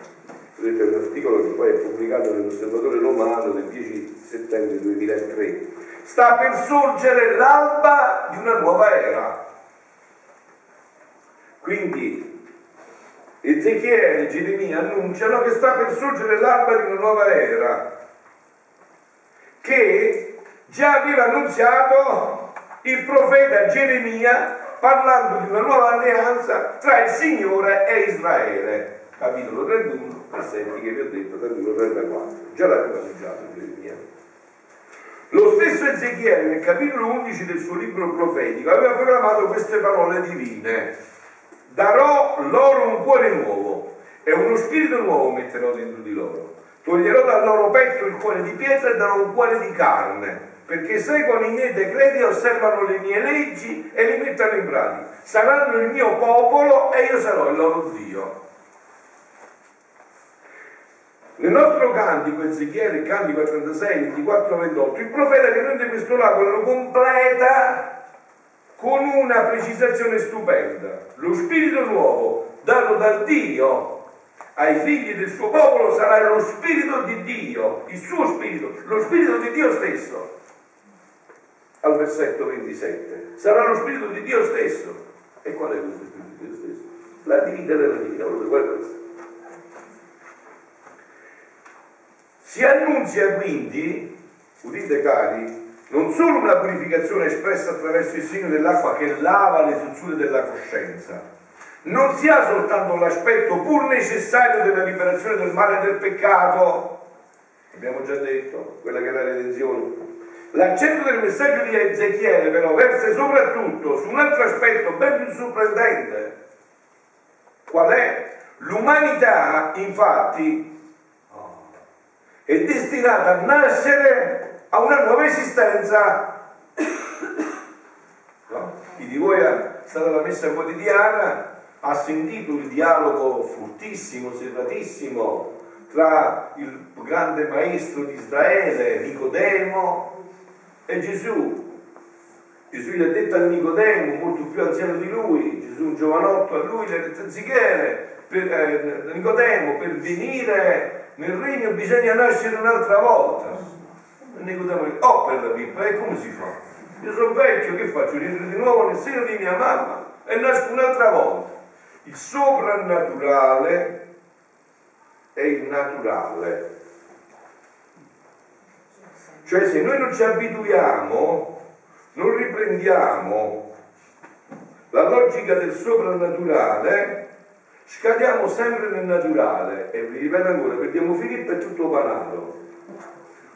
vedete un articolo che poi è pubblicato nell'Osservatore Romano del 10 settembre 2003, sta per sorgere l'alba di una nuova era. Quindi Ezechiele e Geremia annunciano che sta per sorgere l'alba di una nuova era, che già aveva annunziato il profeta Geremia parlando di una nuova alleanza tra il Signore e Israele. Capitolo 31, versetti che vi ho detto, 31, 34. Già l'aveva annunciato Geremia. Lo stesso Ezechiele nel capitolo 11 del suo libro profetico aveva proclamato queste parole divine darò loro un cuore nuovo e uno spirito nuovo metterò dentro di loro. Toglierò dal loro petto il cuore di pietra e darò un cuore di carne, perché seguono i miei decreti, osservano le mie leggi e li mettono in pratica. Saranno il mio popolo e io sarò il loro Dio. Nel nostro cantico, Ezechiele, cantico 36, 24, 28, il profeta che rende questo lago lo completa con una precisazione stupenda. Lo spirito nuovo dato dal Dio ai figli del suo popolo sarà lo spirito di Dio, il suo spirito, lo spirito di Dio stesso. Al versetto 27. Sarà lo spirito di Dio stesso. E qual è questo spirito di Dio stesso? La divinità della divina, questo. Si annunzia quindi, udite cari, non solo una purificazione espressa attraverso il segno dell'acqua che lava le suzzure della coscienza, non si ha soltanto l'aspetto pur necessario della liberazione del male e del peccato, abbiamo già detto, quella che è la redenzione. L'accento del messaggio di Ezechiele però versa soprattutto su un altro aspetto ben più sorprendente. Qual è? L'umanità, infatti, è destinata a nascere a una nuova esistenza. No? Chi di voi è stata alla messa quotidiana ha sentito il dialogo furtissimo, serratissimo tra il grande maestro di Israele, Nicodemo, e Gesù. Gesù gli ha detto a Nicodemo, molto più anziano di lui, Gesù un giovanotto a lui, gli ha detto anziché per, eh, Nicodemo, per venire nel regno bisogna nascere un'altra volta. Nicodemo dice, oh per la pippa, e come si fa? Io sono vecchio, che faccio? Rientro di nuovo nel seno di mia mamma e nasco un'altra volta. Il soprannaturale è il naturale. Cioè se noi non ci abituiamo, non riprendiamo la logica del soprannaturale, scadiamo sempre nel naturale. E vi ripeto ancora, perdiamo Filippo e tutto panato.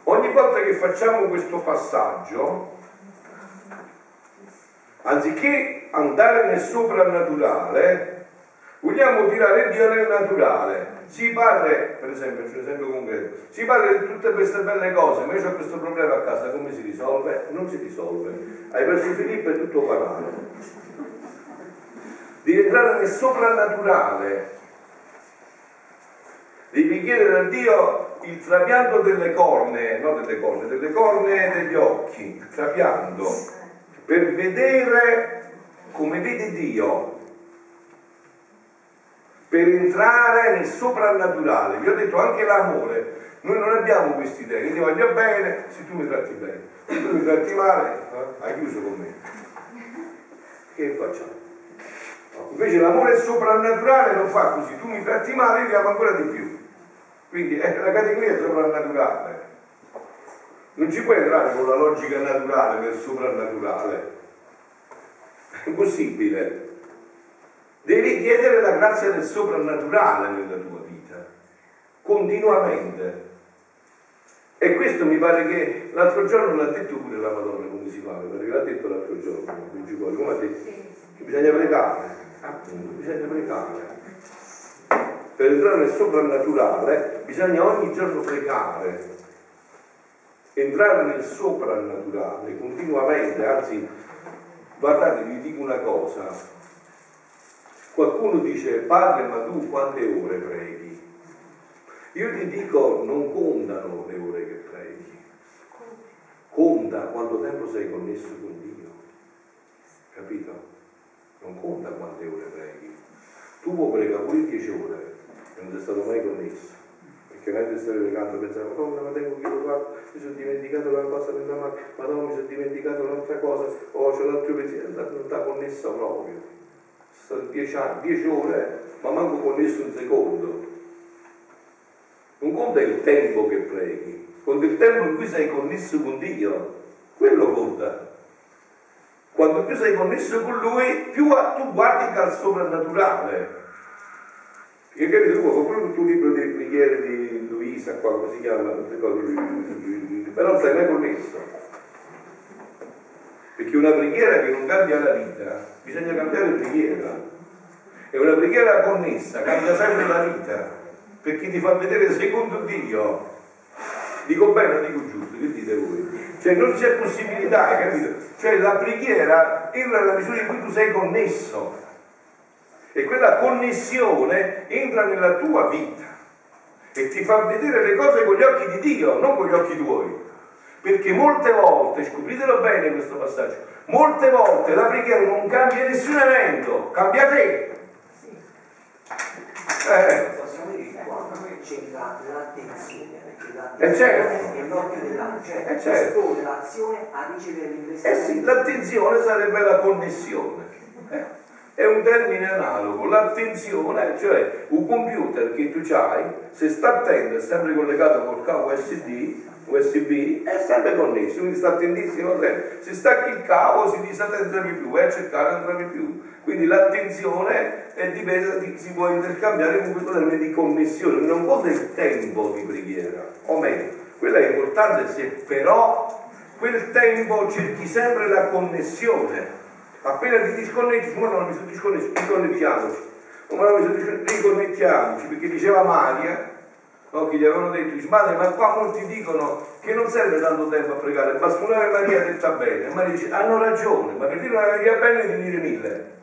Ogni volta che facciamo questo passaggio, anziché andare nel soprannaturale, vogliamo tirare Dio nel naturale. Si parla, per esempio, c'è un esempio concreto, si parla di tutte queste belle cose, ma io ho questo problema a casa, come si risolve? Non si risolve. Hai perso Filippo e tutto banale. Devi entrare nel soprannaturale. Devi chiedere a Dio il trapianto delle corne, no delle corne, delle corne degli occhi, il trapianto, per vedere come vede Dio, per entrare nel soprannaturale. Vi ho detto anche l'amore. Noi non abbiamo questa idea, che ti voglio bene se tu mi tratti bene. Se tu mi tratti male, eh, hai chiuso con me. Che facciamo? No. Invece l'amore soprannaturale non fa così, tu mi tratti male, io ti amo ancora di più. Quindi è la categoria soprannaturale. Non ci puoi entrare con la logica naturale nel soprannaturale. È impossibile. Devi chiedere la grazia del soprannaturale nella tua vita, continuamente. E questo mi pare che l'altro giorno l'ha detto pure la Madonna come si fa, perché l'ha detto l'altro giorno, come ha detto, che bisogna pregare, appunto, bisogna pregare. Per entrare nel soprannaturale bisogna ogni giorno pregare, entrare nel soprannaturale continuamente, anzi, guardate, vi dico una cosa, Qualcuno dice, padre, ma tu quante ore preghi? Io ti dico, non contano le ore che preghi, conta quanto tempo sei connesso con Dio, capito? Non conta quante ore preghi. Tu puoi pregare pure 10 ore e non sei stato mai connesso. Perché mentre stai pregando pensavo, oh, ma tengo che lo fatto, mi sono dimenticato la cosa nella mano, ma no, mi sono dimenticato un'altra cosa, o oh, c'è l'altro pensiero, non sta connesso proprio sono dieci, dieci ore, ma manco connesso un secondo. Non conta il tempo che preghi, conta il tempo in cui sei connesso con Dio, quello conta. Quando più sei connesso con Lui, più tu guardi al soprannaturale. Io credo fa pure il tuo libro di preghiere di Luisa, qua, come si chiama, non ricordo, però non sei mai connesso. Perché una preghiera che non cambia la vita, bisogna cambiare preghiera. E una preghiera connessa cambia sempre la vita, perché ti fa vedere secondo Dio. Dico bene o dico giusto, che dite voi? Cioè non c'è possibilità, capito? Cioè la preghiera entra nella misura in cui tu sei connesso. E quella connessione entra nella tua vita e ti fa vedere le cose con gli occhi di Dio, non con gli occhi tuoi. Perché molte volte, scopritelo bene questo passaggio, molte volte la preghiera non cambia nessun evento, cambia te. Eh. Possiamo dire che qua c'è l'attenzione, perché eh certo. è l'occhio dell'anno, cioè eh certo. l'azione a ricevere l'impressione. Eh sì, l'attenzione sarebbe la connessione. Eh è un termine analogo, l'attenzione, cioè un computer che tu hai, se sta attento, è sempre collegato col cavo USB, USB è sempre connesso, quindi sta attentissimo sempre. Se stacchi il cavo si disattenta di più, vai a cercare ancora di più. Quindi l'attenzione è dipesa, si può intercambiare con questo termine di connessione, non conta il tempo di preghiera, o meglio, quello è importante se però quel tempo cerchi sempre la connessione appena ti disconnetti, ma non mi sono disconnesso, riconnettiamoci, non mi sono riconnettiamoci, perché diceva Maria, no, che gli avevano detto, dice, madre, ma qua molti dicono che non serve tanto tempo a pregare, basta un'Ave Maria detta bene, ma dice, hanno ragione, ma per dire una Maria bene devi dire mille.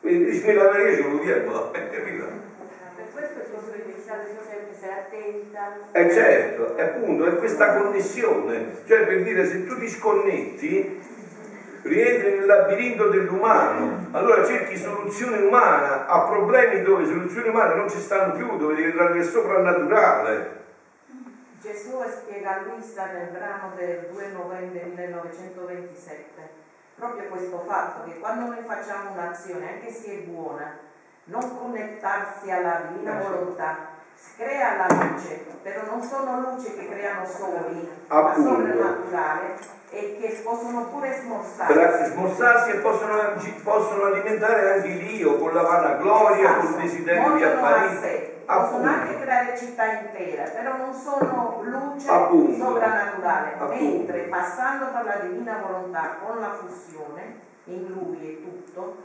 Quindi dice mille Maria ci vuole dire, capito? Eh certo, è appunto, è questa connessione, cioè per dire se tu ti sconnetti rientri nel labirinto dell'umano, allora cerchi soluzione umana. A problemi dove soluzioni umane non ci stanno più, dove devi entrare nel soprannaturale. Gesù spiega a Luisa nel brano del 2 novembre 1927 proprio questo fatto che quando noi facciamo un'azione, anche se è buona, non connettarsi alla divina eh, volontà, crea la luce, però non sono luci che creano soli, ma soprannaturale e che possono pure smorzarsi. Smorzarsi e possono, possono, alimentare anche l'io con la vanagloria, esatto. con il desiderio di apparire. Possono anche creare città intere, però non sono luce Appunto. sovrannaturale, Appunto. mentre passando per la divina volontà con la fusione in lui e tutto,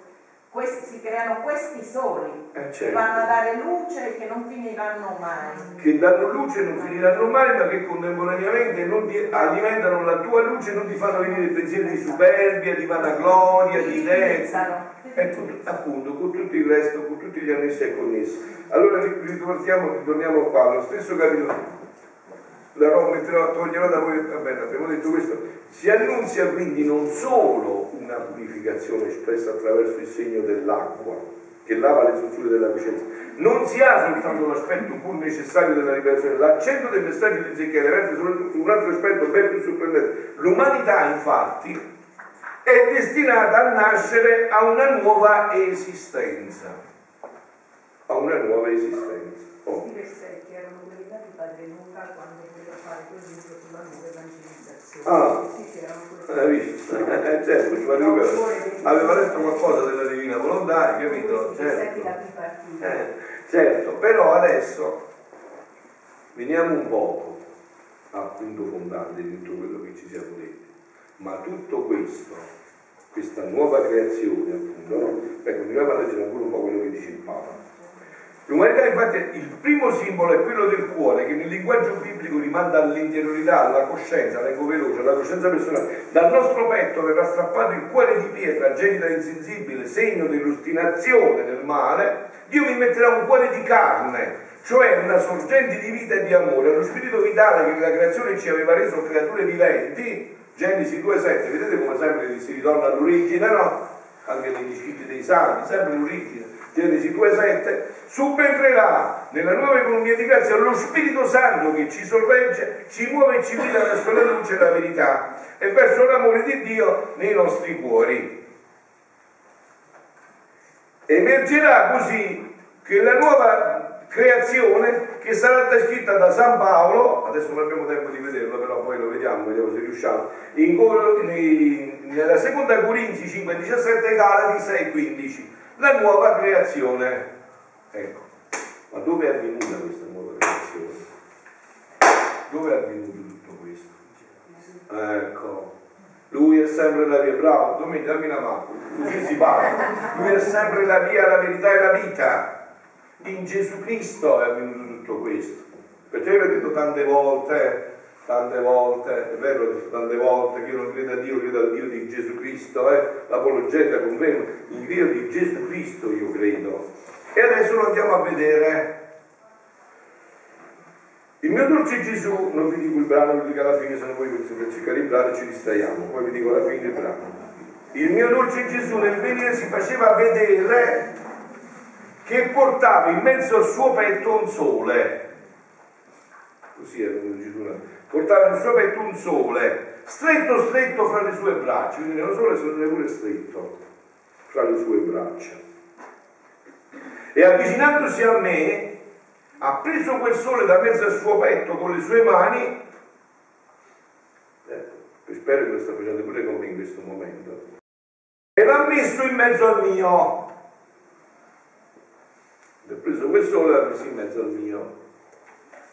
questi, si creano questi soli eh certo. che vanno a dare luce e che non finiranno mai. Che danno luce e non finiranno mai, ma che contemporaneamente ti, alimentano la tua luce e non ti fanno venire pensieri di superbia, di vanagloria, di. Ti e con, appunto con tutto il resto, con tutti gli annessi e connessi. Allora ritorniamo, ritorniamo qua, lo stesso capitolo Roma metterò, toglierò da voi, va bene, abbiamo detto questo, si annunzia quindi non solo una purificazione espressa attraverso il segno dell'acqua, che lava le strutture della coscienza, non si ha soltanto l'aspetto pur necessario della liberazione, l'accento del messaggio di Ezechiele rende su un altro aspetto ben più sorprendente. L'umanità infatti è destinata a nascere a una nuova esistenza, a una nuova esistenza. Oh. I versetti erano quelli di Padre Luca fare l'esempio sulla nuova evangelizzazione. Ah, sì, sì, erano quelli. Hai visto? Eh, certo, Luca aveva letto qualcosa della Divina Volontà, capito? Certo. Eh, certo, però adesso veniamo un poco al punto fondante di tutto quello che ci siamo detti. Ma tutto questo, questa nuova creazione, appunto, no? Beh, continuiamo a leggere ancora un po' quello che dice il Papa L'umanità infatti il primo simbolo è quello del cuore che nel linguaggio biblico rimanda all'interiorità, alla coscienza, leggo veloce, alla coscienza personale. Dal nostro petto verrà strappato il cuore di pietra, genita insensibile, segno dell'ostinazione del male. Dio mi metterà un cuore di carne, cioè una sorgente di vita e di amore, lo spirito vitale che la creazione ci aveva reso creature viventi. Genesi 2,7, vedete come sempre si ritorna all'origine, no? Anche negli scritti dei santi, sempre l'origine Genesi 2,7, subentrerà nella nuova economia di grazia lo Spirito Santo che ci sorregge, ci muove e ci guida verso la luce e la verità e verso l'amore di Dio nei nostri cuori. Emergerà così che la nuova creazione che sarà descritta da San Paolo, adesso non abbiamo tempo di vederlo, però poi lo vediamo, vediamo se riusciamo, in, nella seconda Corinzi 5,17 Galati 6,15 la nuova creazione. Ecco, ma dove è avvenuta questa nuova creazione? Dove è avvenuto tutto questo? Ecco, lui è sempre la via, bravo, Domenico, dammi la mano, così si parla. Lui è sempre la via, la verità e la vita. In Gesù Cristo è avvenuto tutto questo. Perciò io ho detto tante volte, tante volte, è vero, tante volte che io non credo a Dio, credo al Dio di Gesù Cristo, eh? l'apologeta conferma, il Dio di Gesù Cristo io credo. E adesso lo andiamo a vedere. Il mio dolce Gesù, non vi dico il brano, vi dico alla fine, se non voi per cercare il brano ci distraiamo, poi vi dico alla fine il brano. Il mio dolce Gesù nel venire si faceva vedere che portava in mezzo al suo petto un sole. Così era il Gesù portava petto un sole, stretto stretto fra le sue braccia, quindi nello sole sono pure stretto fra le sue braccia. E avvicinandosi a me, ha preso quel sole da mezzo al suo petto con le sue mani, eh, spero che lo sta facendo pure con me in questo momento, e l'ha messo in mezzo al mio. Ha preso quel sole e l'ha messo in mezzo al mio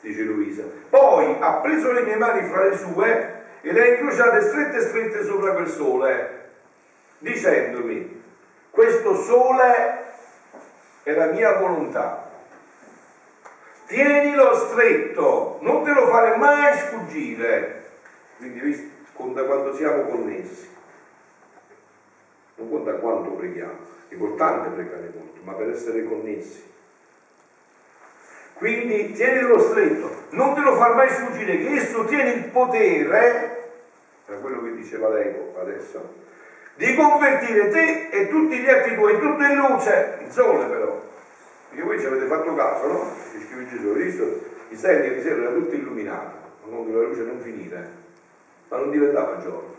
dice Luisa. Poi ha preso le mie mani fra le sue e le ha incrociate strette strette sopra quel sole, dicendomi, questo sole è la mia volontà. Tienilo stretto, non te lo fare mai sfuggire. Quindi visto, conta quanto siamo connessi, non conta quanto preghiamo. È importante pregare molto, ma per essere connessi quindi tienilo stretto, non te lo far mai sfuggire che esso tiene il potere, è quello che diceva lei adesso, di convertire te e tutti gli atti tuoi, tutto in luce, il sole però. Perché voi ci avete fatto caso, no? Ci scrive Gesù, avete visto? I stelle di sera era tutto illuminato, non la luce non finire, ma non diventava giorno.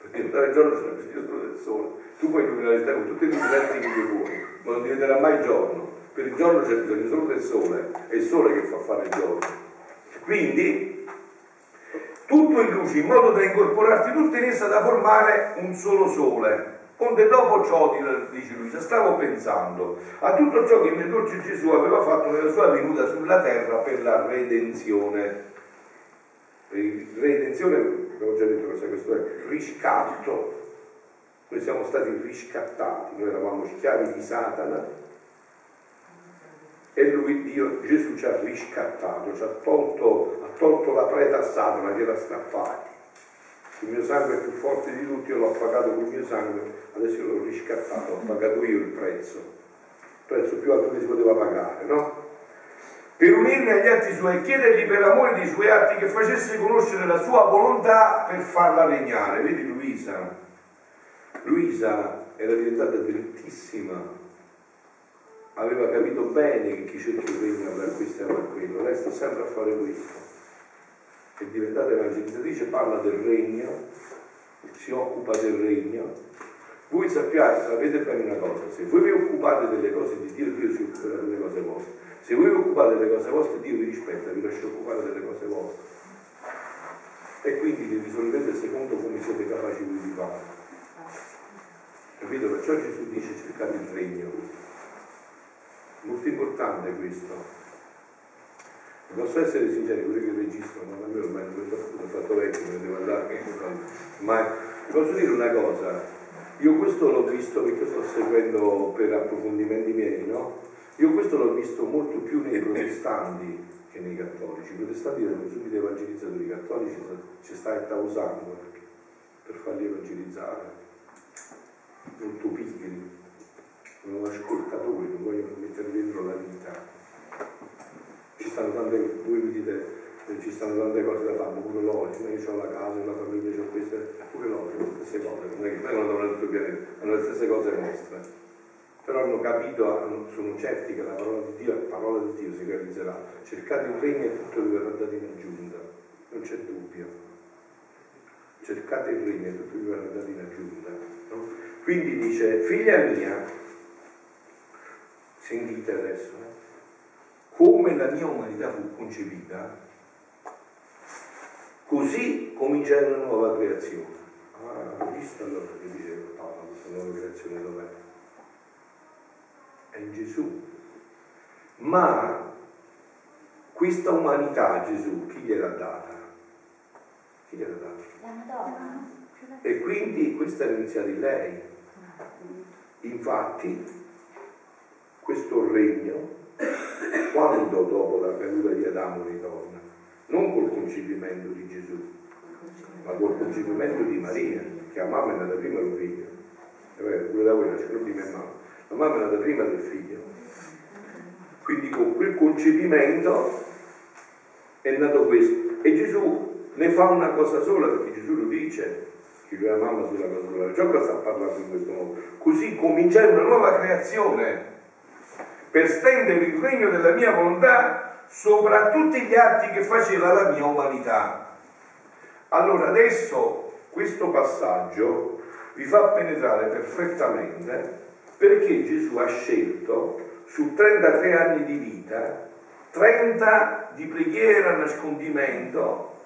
Perché il giorno sarebbe il solo del sole. Tu puoi illuminare stelle con tutti i differenze che vuoi, ma non diventerà mai giorno il giorno c'è bisogno solo del sole, è il sole che fa fare il giorno. Quindi tutto in luce in modo da incorporarti tutto in essa da formare un solo sole. Onde dopo ciò, dice lui, stavo pensando a tutto ciò che il mio dolce Gesù aveva fatto nella sua venuta sulla terra per la redenzione. Redenzione, abbiamo già detto cosa questo è, riscatto. Noi siamo stati riscattati, noi eravamo schiavi di Satana, e lui, Dio, Gesù ci ha riscattato, ci ha tolto, ha tolto la preda a Satana che era strappati. il mio sangue è più forte di tutti, io l'ho pagato con il mio sangue, adesso io l'ho riscattato, ho pagato io il prezzo, il prezzo più alto che si poteva pagare, no? Per unirmi agli atti suoi e chiedergli per amore dei suoi atti che facesse conoscere la sua volontà per farla regnare. Vedi Luisa? Luisa era diventata drittissima, aveva capito bene che chi cerca il regno avrà questo e avrà quello, lei sta sempre a fare questo è diventata evangelizzatrice, parla del regno, si occupa del regno. Voi sappiate, sapete bene una cosa, se voi vi occupate delle cose di Dio, Dio si occuperà delle cose vostre. Se voi vi occupate delle cose vostre, Dio vi rispetta, vi lascia occupare delle cose vostre. E quindi vi risolvete secondo come siete capaci di fare. Capito? Perciò Gesù dice cercate il regno. Molto importante questo. Posso essere sincero, pure che il registro, ma a me ormai non ho fatto vecchio, me devo andare, ma posso dire una cosa, io questo l'ho visto perché sto seguendo per approfondimenti miei, no? Io questo l'ho visto molto più nei protestanti che nei cattolici. I protestanti erano subito evangelizzatori, i cattolici ci sta usando per farli evangelizzare, molto pigri, non ascoltatori, non vogliono mettere dentro la vita ci stanno tante, voi mi dite, eh, ci stanno tante cose da fare, pure loro, io ho la casa, ho la famiglia, ho queste, pure loro, le stesse cose, non è che vengono da un altro pianeta, hanno le stesse cose nostre. Però hanno capito, sono certi che la parola di Dio, la parola di Dio si realizzerà. Cercate il regno e tutto vi verrà dato in aggiunta, non c'è dubbio. Cercate il regno e tutto vi verrà dato in aggiunta. No? Quindi dice, figlia mia, sentite adesso, eh? come la mia umanità fu concepita, così comincia una nuova creazione. Ah, visto allora che diceva Paolo, questa nuova creazione dov'è? È in Gesù. Ma questa umanità Gesù chi gliel'ha data? Chi gliel'ha data? La Madonna. E quindi questa è iniziata in lei. Infatti, questo regno quando dopo la caduta di Adamo ritorna? Non col concepimento di Gesù, ma col concepimento di Maria, che a mamma è nata prima del figlio. È vero, pure da voi nascono prima è mamma. La mamma è nata prima del figlio. Quindi con quel concepimento è nato questo. E Gesù ne fa una cosa sola, perché Gesù lo dice, che la mamma sulla cosa sola. Ciò che sta parlando in questo modo. Così comincia una nuova creazione per stendere il regno della mia volontà sopra tutti gli atti che faceva la mia umanità. Allora adesso questo passaggio vi fa penetrare perfettamente perché Gesù ha scelto su 33 anni di vita 30 di preghiera, nascondimento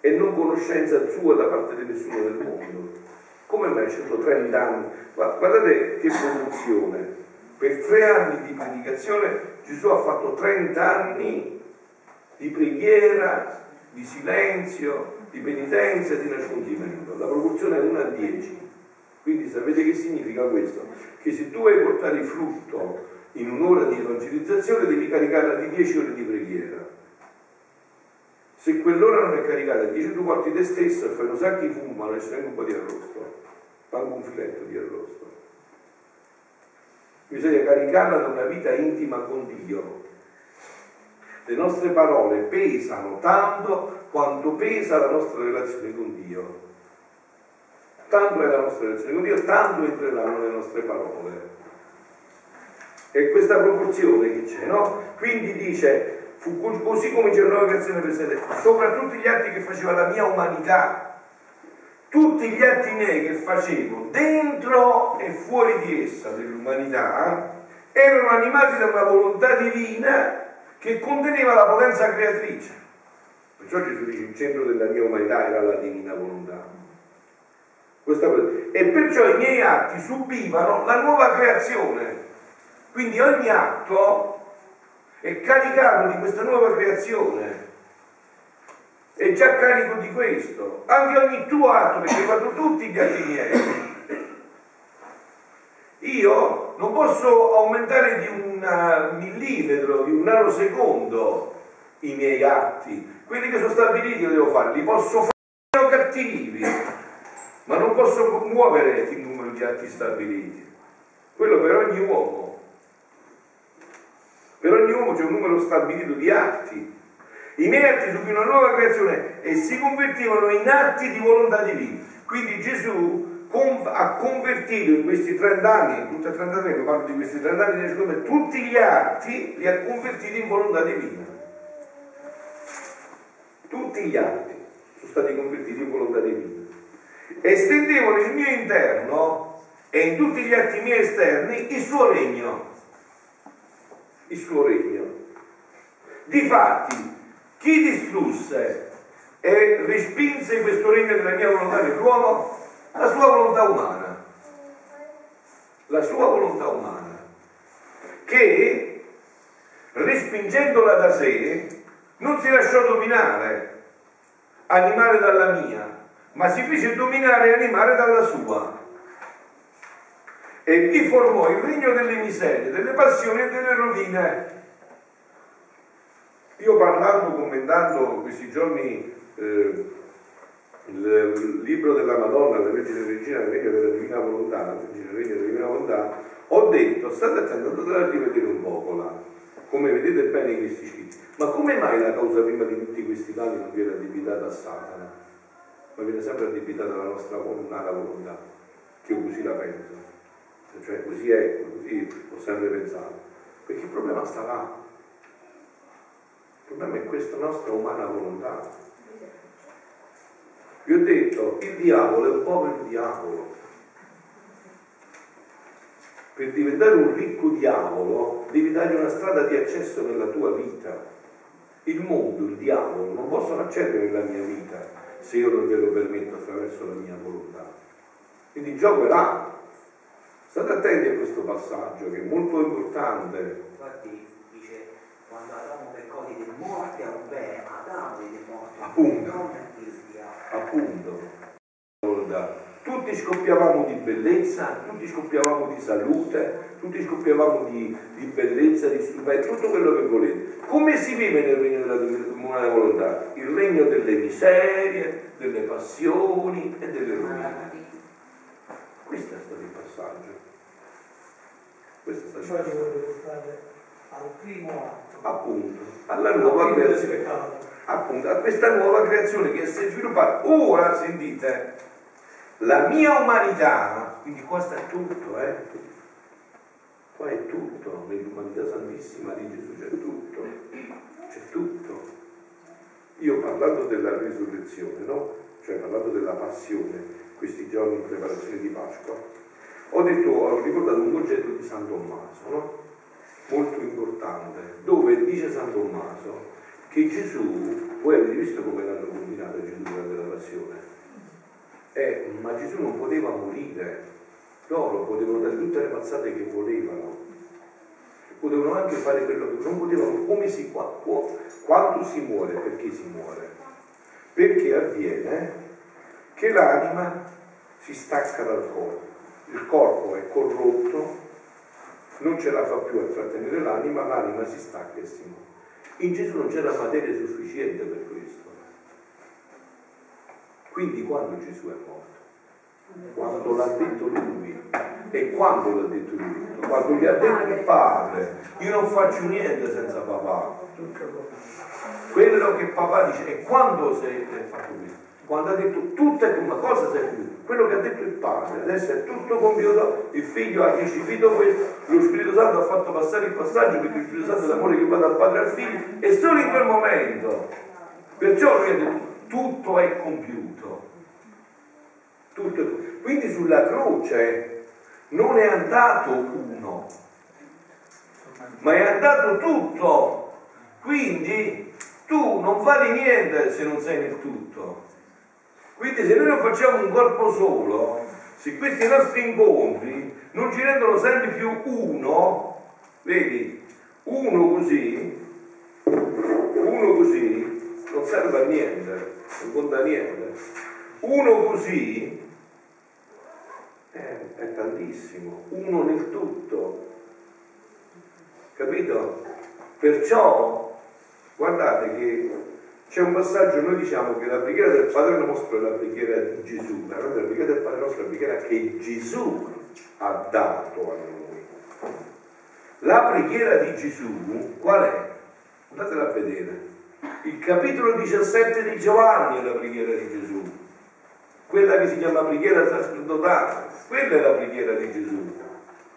e non conoscenza sua da parte di nessuno del mondo. Come mai ha scelto 30 anni? Guardate che produzione per tre anni di predicazione Gesù ha fatto 30 anni di preghiera, di silenzio, di penitenza e di nascondimento. La proporzione è 1 a 10. Quindi sapete che significa questo? Che se tu vuoi portare frutto in un'ora di evangelizzazione devi caricarla di 10 ore di preghiera. Se quell'ora non è caricata di 10 tu porti te stesso e fai un sacco di fumo, ma lasci un po' di arrosto, manco un filetto di arrosto bisogna caricarla da una vita intima con Dio. Le nostre parole pesano tanto quanto pesa la nostra relazione con Dio. Tanto è la nostra relazione con Dio, tanto entreranno le nostre parole. E questa proporzione che c'è, no? Quindi dice, fu così come c'è una nuova creazione presente, sopra tutti gli atti che faceva la mia umanità, tutti gli atti miei che facevo dentro e fuori di essa, dell'umanità, erano animati da una volontà divina che conteneva la potenza creatrice. Perciò Gesù dice il centro della mia umanità era la divina volontà. e perciò i miei atti subivano la nuova creazione. Quindi ogni atto è caricato di questa nuova creazione è già carico di questo, anche ogni tuo atto, perché fatto tutti gli atti miei. Io non posso aumentare di un millimetro, di un nanosecondo i miei atti, quelli che sono stabiliti io devo fare, li posso fare atti vivi, ma non posso muovere il numero di atti stabiliti. Quello per ogni uomo. Per ogni uomo c'è un numero stabilito di atti. I miei atti subirono una nuova creazione e si convertivano in atti di volontà divina. Quindi Gesù ha convertito in questi 30 anni, tutti e 30 anni, parlo di questi 30 anni, di tutti gli atti li ha convertiti in volontà divina. Tutti gli atti sono stati convertiti in volontà divina. Estendevano il mio interno e in tutti gli atti miei esterni il suo regno. Il suo regno. Difatti, chi distrusse e respinse questo regno della mia volontà nell'uomo? la sua volontà umana, la sua volontà umana, che respingendola da sé non si lasciò dominare, animare dalla mia, ma si fece dominare e animare dalla sua. E vi formò il regno delle miserie, delle passioni e delle rovine. Io parlando, commentando questi giorni eh, il libro della Madonna, la Vergine Regina, il regno della Divina Volontà, la Vergine Regno della Divina Volontà, ho detto, state attenti, andate a rivedere un poco là, come vedete bene in questi scritti, ma come mai la causa prima di tutti questi mali non viene addebitata a Satana, ma viene sempre addebitata alla nostra umana volontà, che io così la penso, cioè così è, così ho sempre pensato, perché il problema sta là, il problema è questa nostra umana volontà vi ho detto, il diavolo è un povero diavolo. Per diventare un ricco diavolo devi dare una strada di accesso nella tua vita. Il mondo, il diavolo, non possono accedere nella mia vita se io non glielo permetto attraverso la mia volontà. Quindi il gioco è là. State attenti a questo passaggio che è molto importante. Infatti quando Adamo peccò di morte a un bene, Adamo di morte, Appunto. non appunto tutti scoppiavamo di bellezza, tutti scoppiavamo di salute, tutti scoppiavamo di, di bellezza, di stupendo, tutto quello che volete. Come si vive nel regno della comunale volontà? Il regno delle miserie, delle passioni e delle rovine. Questo è stato il passaggio. Questo è stato il portare al primo atto. Appunto, alla nuova creazione appunto a questa nuova creazione che si è sviluppata. Ora sentite, la mia umanità, quindi qua sta tutto, eh? Qua è tutto, nell'umanità santissima di Gesù c'è tutto, c'è tutto. Io parlando della risurrezione, no? Cioè parlando della passione, questi giorni in preparazione di Pasqua, ho detto, ho ricordato un concetto di San Tommaso, no? Molto importante, dove dice San Tommaso che Gesù, voi avete visto come l'hanno combinato Gesù durante la passione, eh, ma Gesù non poteva morire, loro potevano dare tutte le mazzate che volevano, potevano anche fare quello che non potevano, come si, quando si muore, perché si muore? Perché avviene che l'anima si stacca dal corpo, il corpo è corrotto, non ce la fa più a trattenere l'anima, l'anima si stacca e si muore. In Gesù non c'era materia sufficiente per questo. Quindi quando Gesù è morto? Quando l'ha detto lui. E quando l'ha detto lui? Quando gli ha detto il padre, io non faccio niente senza papà. Quello che papà dice, e quando sei fatto questo? Quando ha detto tutto è come cosa sei più? Quello che ha detto il padre, adesso è tutto compiuto, il figlio ha ricevuto questo, lo Spirito Santo ha fatto passare il passaggio perché lo Spirito Santo è l'amore che va dal padre al figlio e solo in quel momento. Perciò lui ha detto tutto è compiuto. Tutto è compiuto. Quindi sulla croce non è andato uno, ma è andato tutto. Quindi tu non vali niente se non sei nel tutto. Quindi se noi non facciamo un corpo solo, se questi nostri incontri non ci rendono sempre più uno, vedi, uno così, uno così, non serve a niente, non conta niente. Uno così è, è tantissimo, uno nel tutto. Capito? Perciò guardate che C'è un passaggio, noi diciamo che la preghiera del Padre nostro è la preghiera di Gesù, ma la preghiera del Padre nostro è la preghiera che Gesù ha dato a noi. La preghiera di Gesù qual è? Andatela a vedere. Il capitolo 17 di Giovanni è la preghiera di Gesù, quella che si chiama preghiera sacerdotale, quella è la preghiera di Gesù.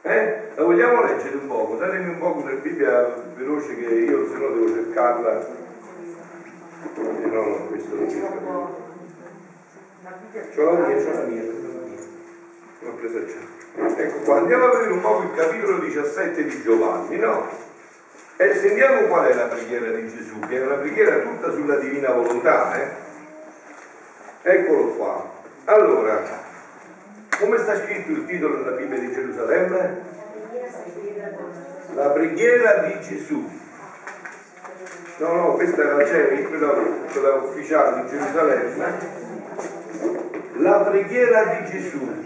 Eh? La vogliamo leggere un poco? Datemi un po' nella Bibbia veloce che io se no devo cercarla. Eh, no, no, questo non cerco. C'ho la mia, c'ho la mia, l'ho presa già. Ecco qua, andiamo a vedere un po' il capitolo 17 di Giovanni, no? E sentiamo qual è la preghiera di Gesù, che è una preghiera tutta sulla divina volontà, eh? Eccolo qua. Allora, come sta scritto il titolo della Bibbia di Gerusalemme? La preghiera di Gesù. No, no, questa la CERI, quella, quella ufficiale di Gerusalemme. La preghiera di Gesù.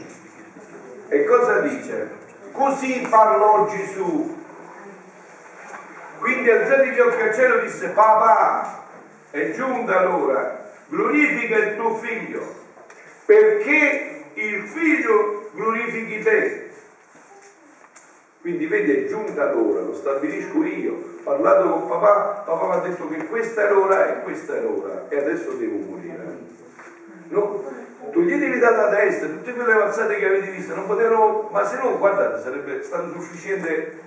E cosa dice? Così parlò Gesù. Quindi alzati gli occhi al cielo disse, papà, è giunta l'ora, glorifica il tuo figlio, perché il figlio glorifichi te. Quindi vedi è giunta l'ora, lo stabilisco io. Ho parlato con papà, papà mi ha detto che questa è l'ora e questa è l'ora e adesso devo morire. No? Toglietevi dalla testa tutte quelle avanzate che avete visto, non potevano, ma se no guardate, sarebbe stato sufficiente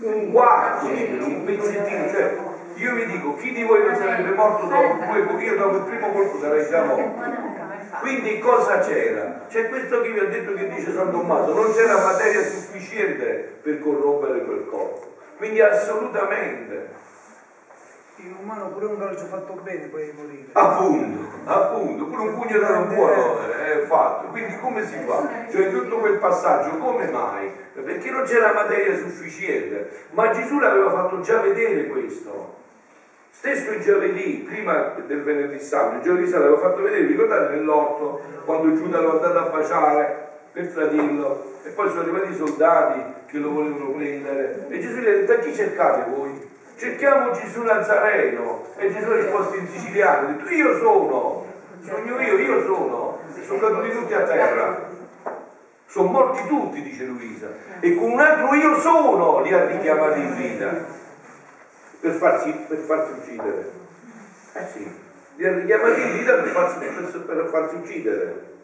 un quarto un pezzettino, cioè io vi dico, chi di voi non sarebbe morto dopo due, io dopo il primo colpo sarei già morto. Quindi cosa c'era? C'è questo che vi ha detto che dice San Tommaso, non c'era materia sufficiente per corrompere quel corpo. Quindi assolutamente. In umano pure un calcio fatto bene puoi morire. Appunto, appunto, pure un pugno da non buono è fatto. Quindi come si fa? Cioè tutto quel passaggio, come mai? Perché non c'era materia sufficiente. Ma Gesù l'aveva fatto già vedere questo. Stesso il giovedì, prima del venerdì santo, il giovedì santo l'aveva fatto vedere, ricordate nell'orto, quando Giuda è andato a baciare per tradirlo, e poi sono arrivati i soldati che lo volevano prendere, e Gesù gli ha detto, a chi cercate voi? Cerchiamo Gesù Nazareno, e Gesù ha risposto in siciliano, ha detto, io sono, sogno io, io sono, sono caduti tutti a terra. Sono morti tutti, dice Luisa, e con un altro io sono li ha richiamati in vita per farsi, per farsi uccidere. Eh sì, li ha richiamati in vita per farsi, per, farsi uccidere.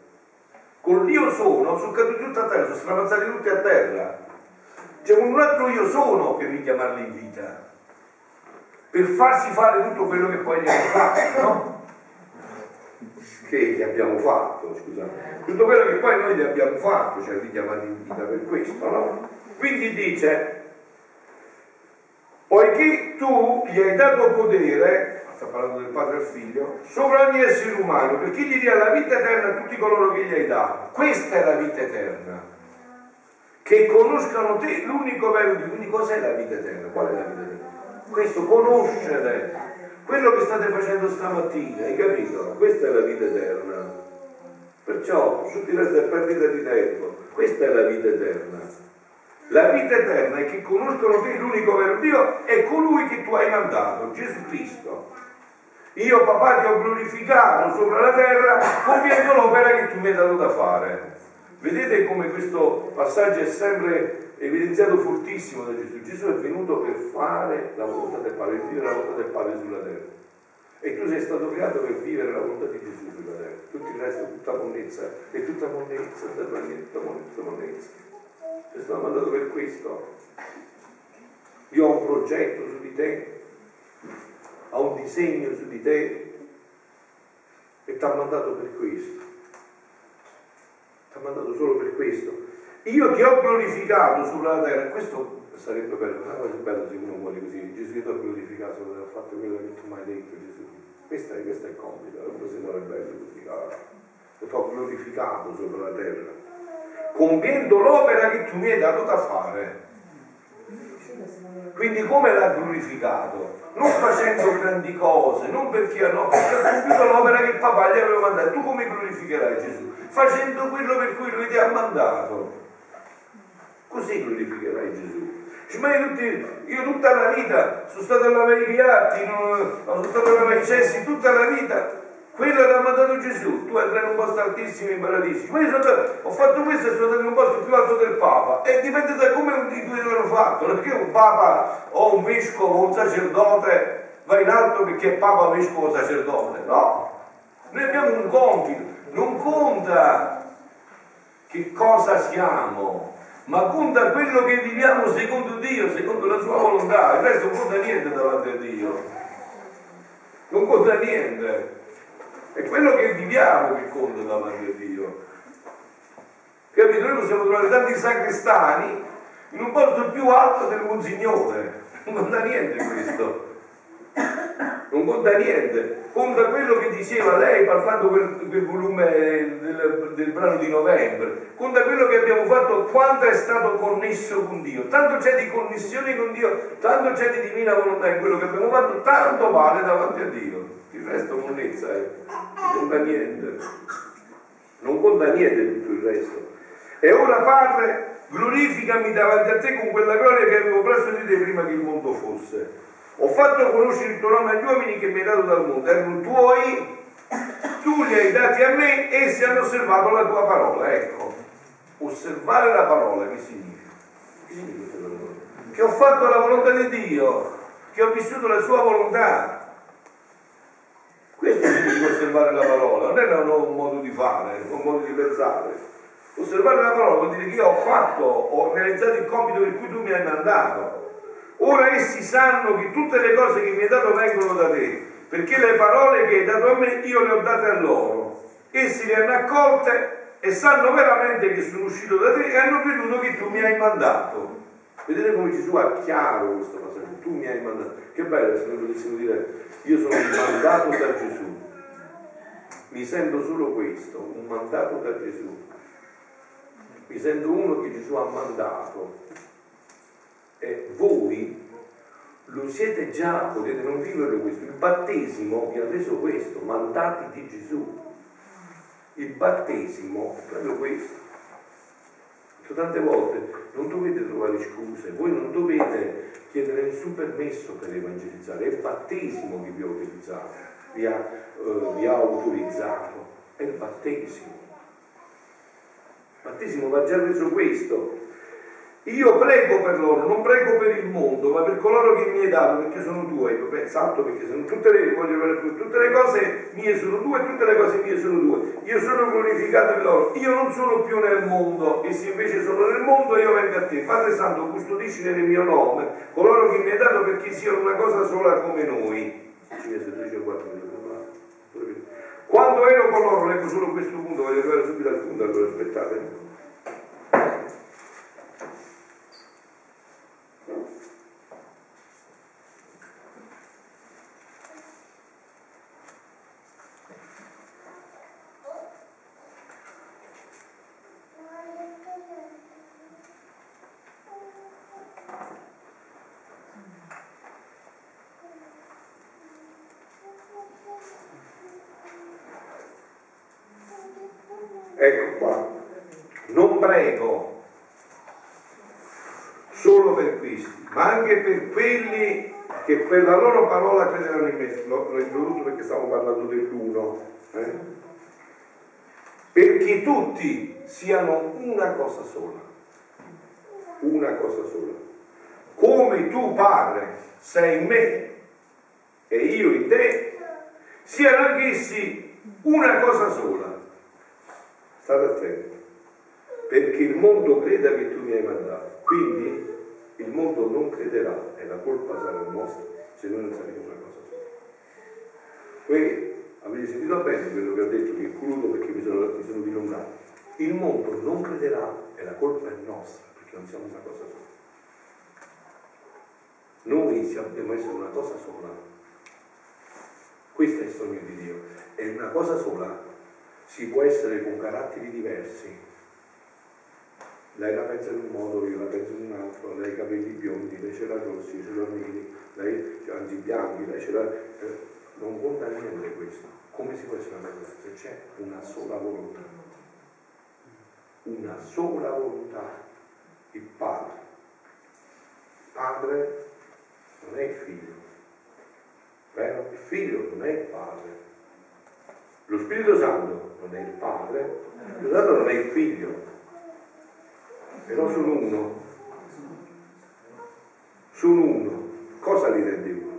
Con l'io sono sono caduti tutti a terra, sono stramazzati tutti a terra. C'è un altro io sono per richiamarli in vita, per farsi fare tutto quello che poi gli hanno fatto, no? Che gli abbiamo fatto, scusate. Tutto quello che poi noi gli abbiamo fatto, cioè richiamati in vita per questo, no? Quindi dice, poiché tu gli hai dato potere, sta parlando del padre al figlio, sopra ogni essere umano, perché gli dia la vita eterna a tutti coloro che gli hai dato. Questa è la vita eterna. Che conoscano te, l'unico vero Dio. Quindi cos'è la vita eterna? Qual è la vita eterna? Questo, conoscere quello che state facendo stamattina, hai capito? Questa è la vita eterna. Perciò resto è perdita di tempo. Questa è la vita eterna. La vita eterna è che conoscono te l'unico vero Dio e colui che tu hai mandato, Gesù Cristo. Io papà ti ho glorificato sopra la terra compiendo l'opera che tu mi hai dato da fare. Vedete come questo passaggio è sempre evidenziato fortissimo da Gesù. Gesù è venuto per fare la volontà del Padre, vivere la volontà del Padre sulla terra. E tu sei stato creato per vivere la volontà di Gesù sulla terra. Tutto il resto è tutta monnezza, è tutta monnezza, tutta monnezza, monnezza. Sei stato mandato per questo. Io ho un progetto su di te, ho un disegno su di te e ti ha mandato per questo. Ti ha mandato solo per questo. Io ti ho glorificato sulla terra, questo sarebbe bello, una cosa bella se uno vuole così, Gesù ti ha glorificato, ti ha fatto quello che tu mi detto Gesù. Questo è, questo è il compito, non muore bello così, ah, ti ho glorificato sopra la terra compiendo l'opera che tu mi hai dato da fare. Quindi come l'ha glorificato? Non facendo grandi cose, non perché no, perché ha compiuto l'opera che il papà gli aveva mandato. Tu come glorificherai Gesù? Facendo quello per cui lui ti ha mandato. Così glorificherai Gesù. ma io, tutti, io tutta la vita sono stato a lavare i piatti, sono stato a lavare i cessi tutta la vita. Quello che ha mandato Gesù, tu andrai in un posto altissimo in paradiso. Ma io ho fatto questo e sono andato in un posto più alto del Papa. E dipende da come i due l'hanno fatto. Perché un Papa o un vescovo o un sacerdote va in alto perché è Papa, vescovo o sacerdote. No, noi abbiamo un compito. Non conta che cosa siamo, ma conta quello che viviamo secondo Dio, secondo la sua volontà. Il resto non conta niente davanti a Dio. Non conta niente. È quello che viviamo che conta davanti a Dio. Capito? Noi possiamo trovare tanti sacrestani in un posto più alto del Monsignore. Non conta niente questo non conta niente, conta quello che diceva lei parlando quel, quel volume del, del, brano di novembre, conta quello che abbiamo fatto, quanto è stato connesso con Dio, tanto c'è di connessione con Dio, tanto c'è di divina volontà in quello che abbiamo fatto, tanto vale davanti a Dio, il resto monnezza è, non conta niente, non conta niente tutto il resto. E ora Padre, glorificami davanti a te con quella gloria che avevo presso di te prima che il mondo fosse. Ho fatto conoscere il tuo nome agli uomini che mi hai dato dal mondo, erano tuoi, tu li hai dati a me, essi hanno osservato la tua parola. Ecco, osservare la parola che significa? Che significa? Che ho fatto la volontà di Dio, che ho vissuto la sua volontà. Questo significa osservare la parola, non è un modo di fare, un modo di pensare. Osservare la parola vuol dire che io ho fatto, ho realizzato il compito per cui tu mi hai mandato. Ora essi sanno che tutte le cose che mi hai dato vengono da te, perché le parole che hai dato a me io le ho date a loro. Essi le hanno accolte e sanno veramente che sono uscito da te e hanno creduto che tu mi hai mandato. Vedete come Gesù ha chiaro questo passaggio, tu mi hai mandato. Che bello se noi potessimo dire io sono mandato da Gesù. Mi sento solo questo, un mandato da Gesù. Mi sento uno che Gesù ha mandato eh, voi lo siete già, potete non vivere questo, il battesimo vi ha reso questo, mandati di Gesù. Il battesimo è proprio questo. Tante volte non dovete trovare scuse, voi non dovete chiedere nessun permesso per evangelizzare, è il battesimo che vi ha utilizzato, vi ha, eh, vi ha autorizzato, è il battesimo. Il battesimo va già reso questo, io prego per loro, non prego per il mondo, ma per coloro che mi hai dato, perché sono tuoi. Beh, salto perché sono tutte le, tutte le cose mie sono tue tutte le cose mie sono tue. Io sono glorificato in loro. Io non sono più nel mondo, e se invece sono nel mondo io vengo a te. Padre Santo, custodisci nel mio nome coloro che mi hai dato perché siano una cosa sola come noi. Quando ero con loro, leggo solo questo punto, voglio arrivare subito al punto, allora aspettate. Ecco qua, non prego solo per questi, ma anche per quelli che per la loro parola crederanno in me. L'ho, introdotto perché stiamo parlando dell'uno. Eh? Perché tutti siano una cosa sola. Una cosa sola. Come tu, Padre, sei in me e io in te, siano anch'essi una cosa sola state attenti, perché il mondo creda che tu mi hai mandato, quindi il mondo non crederà e la colpa sarà nostra se noi non saremo una cosa sola. Voi avete sentito bene quello che ho detto, che concludo perché mi sono, mi sono dilungato. Il mondo non crederà e la colpa è nostra perché non siamo una cosa sola. Noi dobbiamo essere una cosa sola. Questo è il sogno di Dio. È una cosa sola si può essere con caratteri diversi. Lei la pensa in un modo, io la penso in un altro, lei ha i capelli biondi, lei ce l'ha rossi, ce l'ha neri, lei anzi bianchi, lei ce l'ha. Eh, non conta niente questo. Come si può essere una cosa? Se c'è una sola volontà. Una sola volontà. Il Padre. padre non è il figlio, vero? Il figlio non è il padre. Lo Spirito Santo non è il padre, lo Spirito Santo non è il figlio, però sono uno. Sono uno. Cosa li rende uno?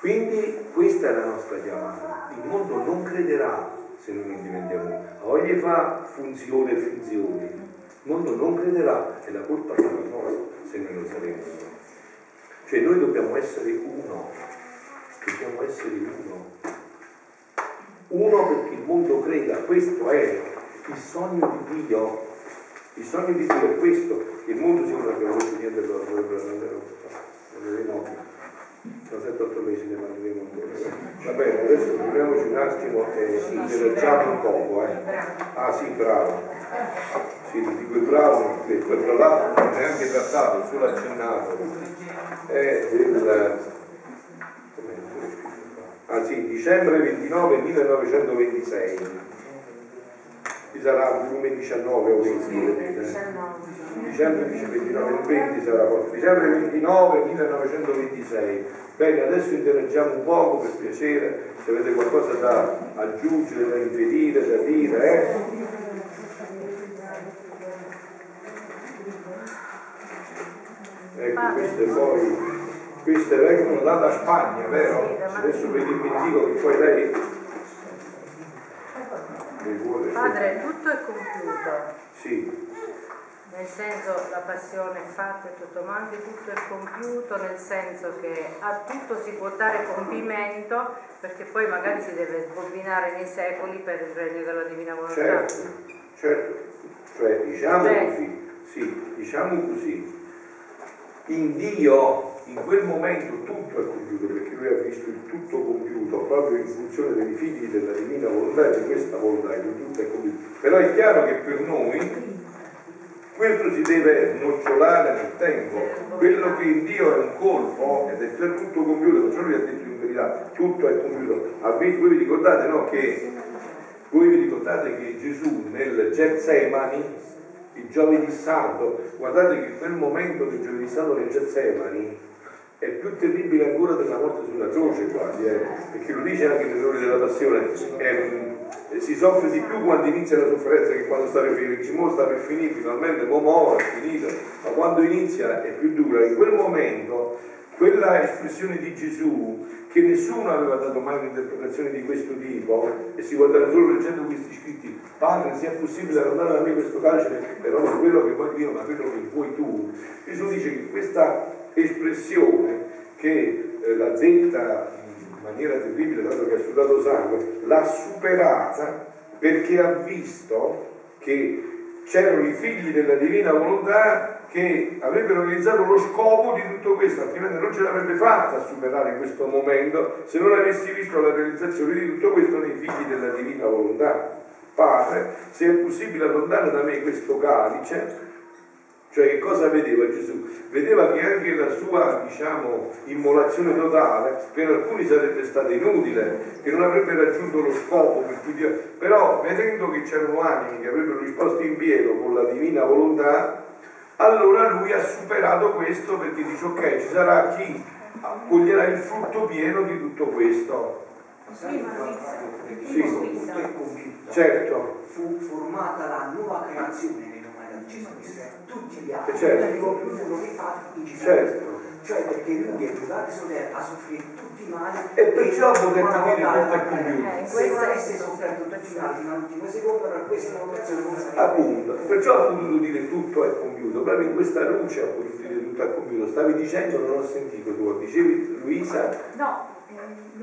Quindi questa è la nostra chiamata. Il mondo non crederà se noi non diventiamo uno. Oggi fa funzione e finzioni. Il mondo non crederà e la colpa sarà nostra se noi non saremo uno. Cioè noi dobbiamo essere uno. Dobbiamo essere uno. Uno perché il mondo creda. Questo è il sogno di Dio. Il sogno di Dio è questo. Che il mondo uno abbiamo detto niente per lo vedremo tra 7-8 mesi ne parleremo ancora. Va bene, adesso fermiamoci un attimo e interagiamo un poco. Eh. Ah sì, bravo. Sì, ti dico bravo, che poi tra l'altro non è neanche trattato, solo accennato. È del... Ah sì, dicembre 29 1926 ci sarà volume 19 o 20 dicembre 29 il 20 sarà forse dicembre 29 1926 bene adesso interagiamo un poco per piacere se avete qualcosa da aggiungere da impedire da dire eh? ecco queste poi queste vengono dalla Spagna vero? adesso il dico che poi lei Padre, tutto è compiuto. Sì. Nel senso la passione è fatta e tutto, ma anche tutto è compiuto, nel senso che a tutto si può dare compimento perché poi magari si deve sbobinare nei secoli per il regno della divina volontà. Certo, certo. Cioè diciamo cioè. così, sì, diciamo così. In Dio in quel momento tutto è compiuto perché lui ha visto il tutto compiuto proprio in funzione dei figli della divina volontà di questa volontà che tutto è compiuto. Però è chiaro che per noi questo si deve snocciolare nel tempo. Quello che in Dio è un colpo ed è già tutto compiuto perciò lui ha detto in verità tutto è compiuto. Voi vi ricordate no, che voi vi ricordate che Gesù nel Getsemani il giovedì santo guardate che quel momento del giovedì santo nel Getsemani è più terribile ancora della morte sulla croce quasi, eh? perché lo dice anche nell'ore della passione, eh, si soffre di più quando inizia la sofferenza che quando sta per finire, ci mostra per finire finalmente, mo è finito, ma quando inizia è più dura, in quel momento quella espressione di Gesù che nessuno aveva dato mai un'interpretazione di questo tipo e si guardava solo leggendo questi scritti padre sia possibile allontanare da me questo carcere però non quello che vuoi io ma quello che vuoi tu. Gesù dice che questa espressione che eh, l'ha detta in maniera terribile, dato che ha sudato sangue, l'ha superata perché ha visto che c'erano i figli della divina volontà che avrebbero realizzato lo scopo di tutto questo, altrimenti non ce l'avrebbe fatta a superare questo momento se non avessi visto la realizzazione di tutto questo nei figli della divina volontà. Padre, se è possibile allontanare da me questo calice, cioè che cosa vedeva Gesù? Vedeva che anche la sua, diciamo, immolazione totale per alcuni sarebbe stata inutile, che non avrebbe raggiunto lo scopo per cui Dio... Però vedendo che c'erano animi che avrebbero risposto in pieno con la divina volontà, allora lui ha superato questo perché dice ok, ci sarà chi accoglierà il frutto pieno di tutto questo. Sì, sì. certo. Fu formata la nuova creazione Gesù Cristo tutti gli altri, certo. arrivò più uno che fa in Gesù certo. Cioè perché lui è arrivato a soffrire tutti i mali e perciò potete dire tutto è compiuto. Eh, se non avesse sofferto tutti i mali all'ultimo secondo, allora questa vocazione non sarebbe. Appunto, perciò ha potuto dire tutto è compiuto, proprio in questa luce ha potuto dire tutto è compiuto. Stavi dicendo, non ho sentito tu, dicevi Luisa? No.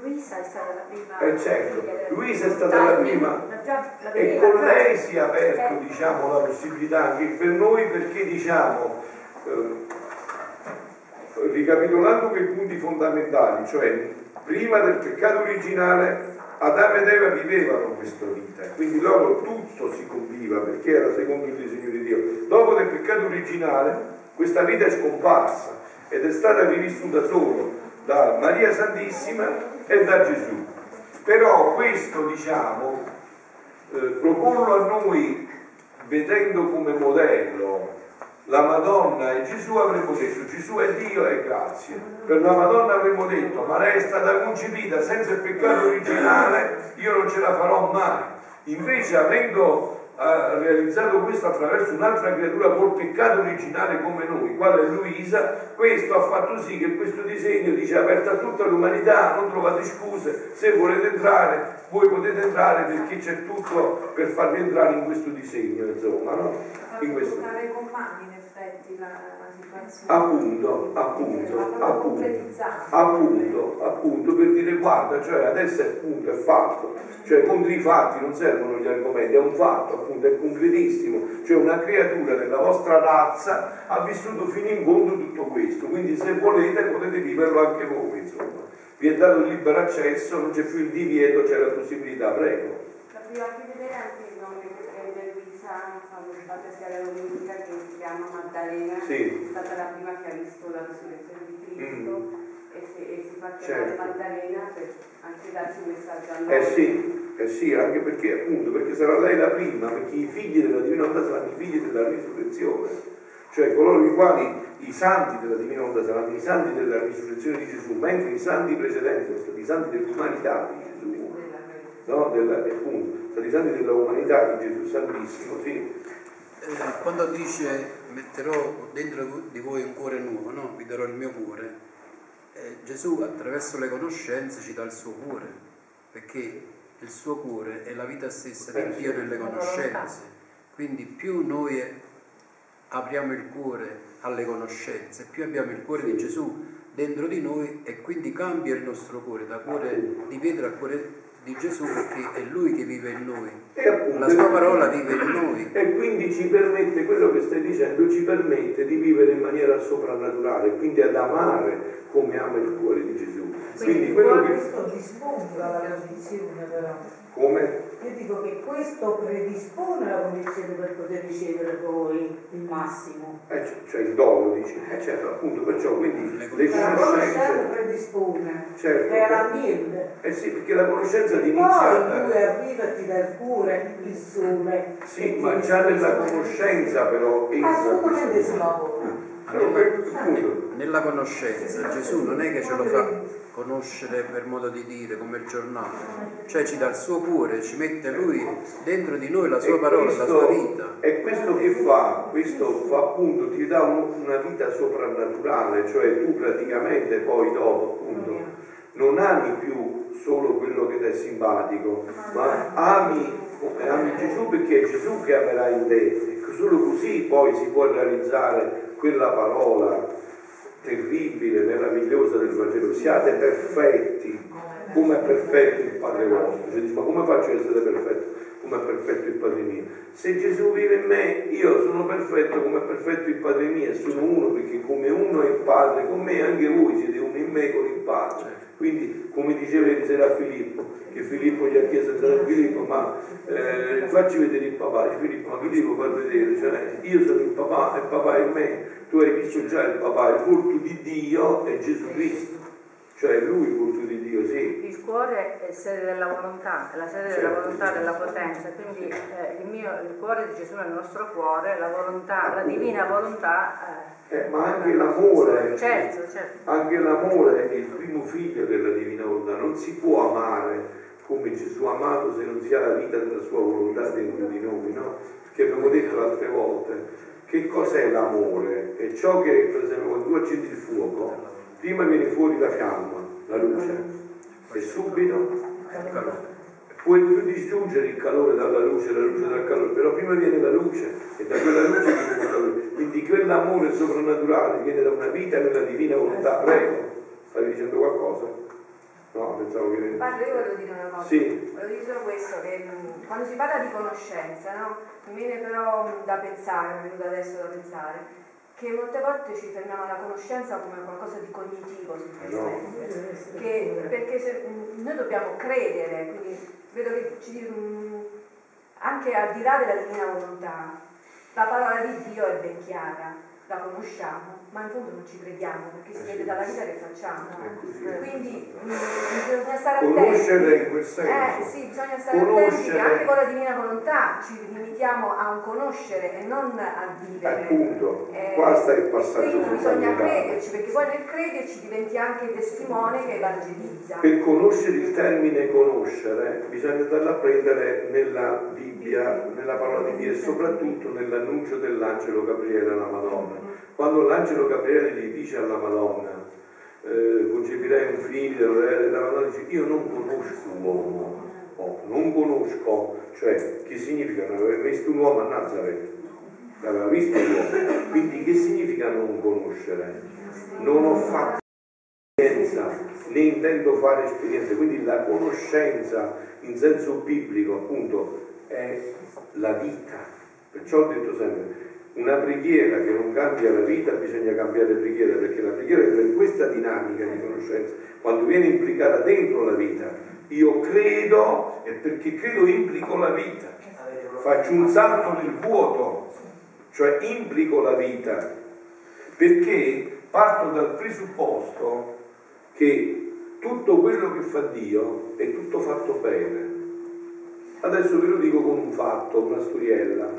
Luisa è stata la prima. Eh certo, Luisa è stata la prima e con lei si è aperto eh. diciamo, la possibilità anche per noi perché diciamo, eh, ricapitolando quei punti fondamentali, cioè prima del peccato originale Adamo ed Eva vivevano questa vita, quindi loro tutto si compiva perché era secondo il disegno di Dio. Dopo del peccato originale questa vita è scomparsa ed è stata rivissuta solo da Maria Santissima e da Gesù. Però questo, diciamo, eh, proporlo a noi vedendo come modello la Madonna e Gesù avremmo detto Gesù è Dio e grazie. Per la Madonna avremmo detto ma lei è stata concepita senza il peccato originale, io non ce la farò mai. Invece avendo ha realizzato questo attraverso un'altra creatura col peccato originale come noi, quale è Luisa, questo ha fatto sì che questo disegno dice aperto a tutta l'umanità, non trovate scuse, se volete entrare, voi potete entrare perché c'è tutto per farvi entrare in questo disegno, insomma, no? In questo. Effetti la, la situazione. Appunto, appunto, appunto, appunto, appunto, per dire guarda, cioè adesso è punto, è fatto, cioè contro i fatti non servono gli argomenti, è un fatto, appunto, è concretissimo, cioè una creatura della vostra razza ha vissuto fino in fondo tutto questo, quindi se volete potete viverlo anche voi, insomma. Vi è dato il libero accesso, non c'è più il divieto, c'è la possibilità, prego. La prima che vedere anche il nome prende Luisa, quando si fa sia la domenica, che si chiama Maddalena, Sì. è stata la prima che ha visto la risurrezione di Cristo e, si, e si fa chiamare Certo. Maddalena per anche darci un messaggio a noi. Eh sì, eh sì, anche perché appunto, perché sarà lei la prima, perché i figli della Divina Onda saranno i figli della risurrezione, cioè coloro i quali i santi della Divina Onda saranno i santi della risurrezione di Gesù, mentre i santi precedenti sono stati i santi dell'umanità di Gesù, no? Della, appunto, sono stati i santi dell'umanità di Gesù Santissimo, sì. Eh, quando dice metterò dentro di voi un cuore nuovo, no? vi darò il mio cuore, eh, Gesù attraverso le conoscenze ci dà il suo cuore, perché il suo cuore è la vita stessa di Dio nelle conoscenze. Quindi più noi apriamo il cuore alle conoscenze, più abbiamo il cuore di Gesù dentro di noi e quindi cambia il nostro cuore da cuore di pietra a cuore di Gesù perché è Lui che vive in noi. E appunto, La sua parola vive in noi. E quindi ci permette, quello che stai dicendo, ci permette di vivere in maniera soprannaturale, quindi ad amare come ama il cuore di Gesù. Quindi quello che... questo dispone la condizione però. Come? Io dico che questo predispone la condizione per poter ricevere poi il massimo. Eh, cioè il dono, dici. Eh certo, appunto, perciò quindi le La conoscenza conoscenze... predispone, Certo. crea l'ambiente. Eh sì, perché la conoscenza di E poi lui iniziata... arriva e ti dà il cuore, il sole. Sì, ma già nella conoscenza però entra Assolutamente questo. Allora, appunto, Nella conoscenza Gesù non è che ce lo fa conoscere per modo di dire come il giornale, cioè ci dà il suo cuore, ci mette lui dentro di noi la sua E parola, la sua vita. E questo che fa? Questo fa appunto, ti dà un- una vita soprannaturale, cioè tu praticamente poi dopo appunto non ami più solo quello che ti è simpatico, ma ami, ami Gesù perché è Gesù che amerà in te. Solo così poi si può realizzare quella parola terribile, meravigliosa del Vangelo. Siate perfetti, come è perfetto il Padre vostro. Cioè, ma come faccio ad essere perfetto? Come è perfetto il Padre mio. Se Gesù vive in me, io sono perfetto come è perfetto il Padre mio e sono uno perché come uno è il Padre, con me anche voi siete uno in me con il Padre. Quindi, come diceva ieri sera a Filippo, che Filippo gli ha chiesto a Filippo, ma eh, facci vedere il papà. Filippo, ma chi devo far vedere? Cioè, io sono il papà e il papà è me. Tu hai visto già il papà, il volto di Dio è Gesù Cristo. Cioè lui il volto di Dio, sì. Il cuore è sede della volontà, è la sede della Certo, volontà, certo. della potenza, quindi eh, il, mio, il cuore di Gesù nel nostro cuore, la volontà, la divina volontà. Eh, ma anche l'amore, Certo, certo. anche l'amore è il primo figlio della divina volontà, non si può amare come Gesù ha amato se non si ha la vita della sua volontà dentro di noi, no? Perché abbiamo detto altre volte, che cos'è l'amore? È ciò che, per esempio, quando tu accendi il fuoco, prima viene fuori la fiamma, la luce, e subito puoi più distruggere il calore dalla luce, la luce dal calore, però prima viene la luce e da quella luce viene il calore. Quindi quell'amore soprannaturale viene da una vita nella divina volontà. Prego, stavi dicendo qualcosa? No, pensavo che... Padre, io volevo dire una cosa. Sì. Volevo dire solo questo, che mh, quando si parla di conoscenza, no? Mi viene però mh, da pensare, mi è venuto adesso da pensare, che molte volte ci fermiamo alla conoscenza come qualcosa di cognitivo semplicemente. Che- perché se- mh, noi dobbiamo credere, quindi vedo che ci, mh, anche al di là della divina volontà, la parola di Dio è ben chiara. la conosciamo, ma in fondo non ci crediamo perché si vede dalla vita che facciamo. Quindi bisogna stare attenti. Conoscere in quel Eh senso. sì, bisogna stare attenti che anche con la divina volontà ci limitiamo a un conoscere e non a vivere. Appunto, Eh, qua sta il passaggio Quindi bisogna crederci, perché poi nel crederci diventi anche testimone che evangelizza. Per conoscere il termine conoscere bisogna andarla a prendere nella Bibbia, nella parola di Dio e soprattutto nell'annuncio dell'angelo Gabriele alla Madonna. Quando l'angelo Gabriele gli dice alla Madonna, eh, concepirei un figlio, la Madonna dice io non conosco l'uomo, oh, non conosco, cioè che significa? Non aver visto un uomo a Nazareth, l'aveva visto l'uomo, quindi che significa non conoscere? Non ho fatto esperienza, né intendo fare esperienze, quindi la conoscenza in senso biblico appunto è la vita, perciò ho detto sempre, una preghiera che non cambia la vita bisogna cambiare preghiera, perché la preghiera entra in questa dinamica di conoscenza, quando viene implicata dentro la vita, io credo e perché credo implico la vita, faccio un salto nel vuoto, cioè implico la vita, perché parto dal presupposto che tutto quello che fa Dio è tutto fatto bene. Adesso ve lo dico con un fatto, una storiella.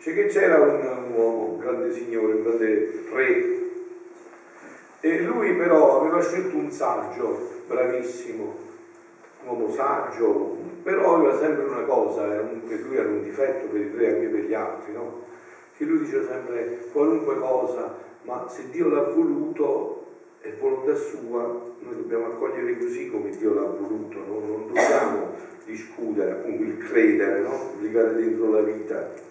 C'è che c'era un, uomo, un grande signore, un grande re, e lui però aveva scelto un saggio, bravissimo, un uomo saggio, però aveva sempre una cosa, un- che lui era un difetto per il re anche per gli altri, no? Che lui diceva sempre qualunque cosa, ma se Dio l'ha voluto è volontà sua, noi dobbiamo accogliere così come Dio l'ha voluto, no? non dobbiamo discutere, appunto il credere, no? legare dentro la vita.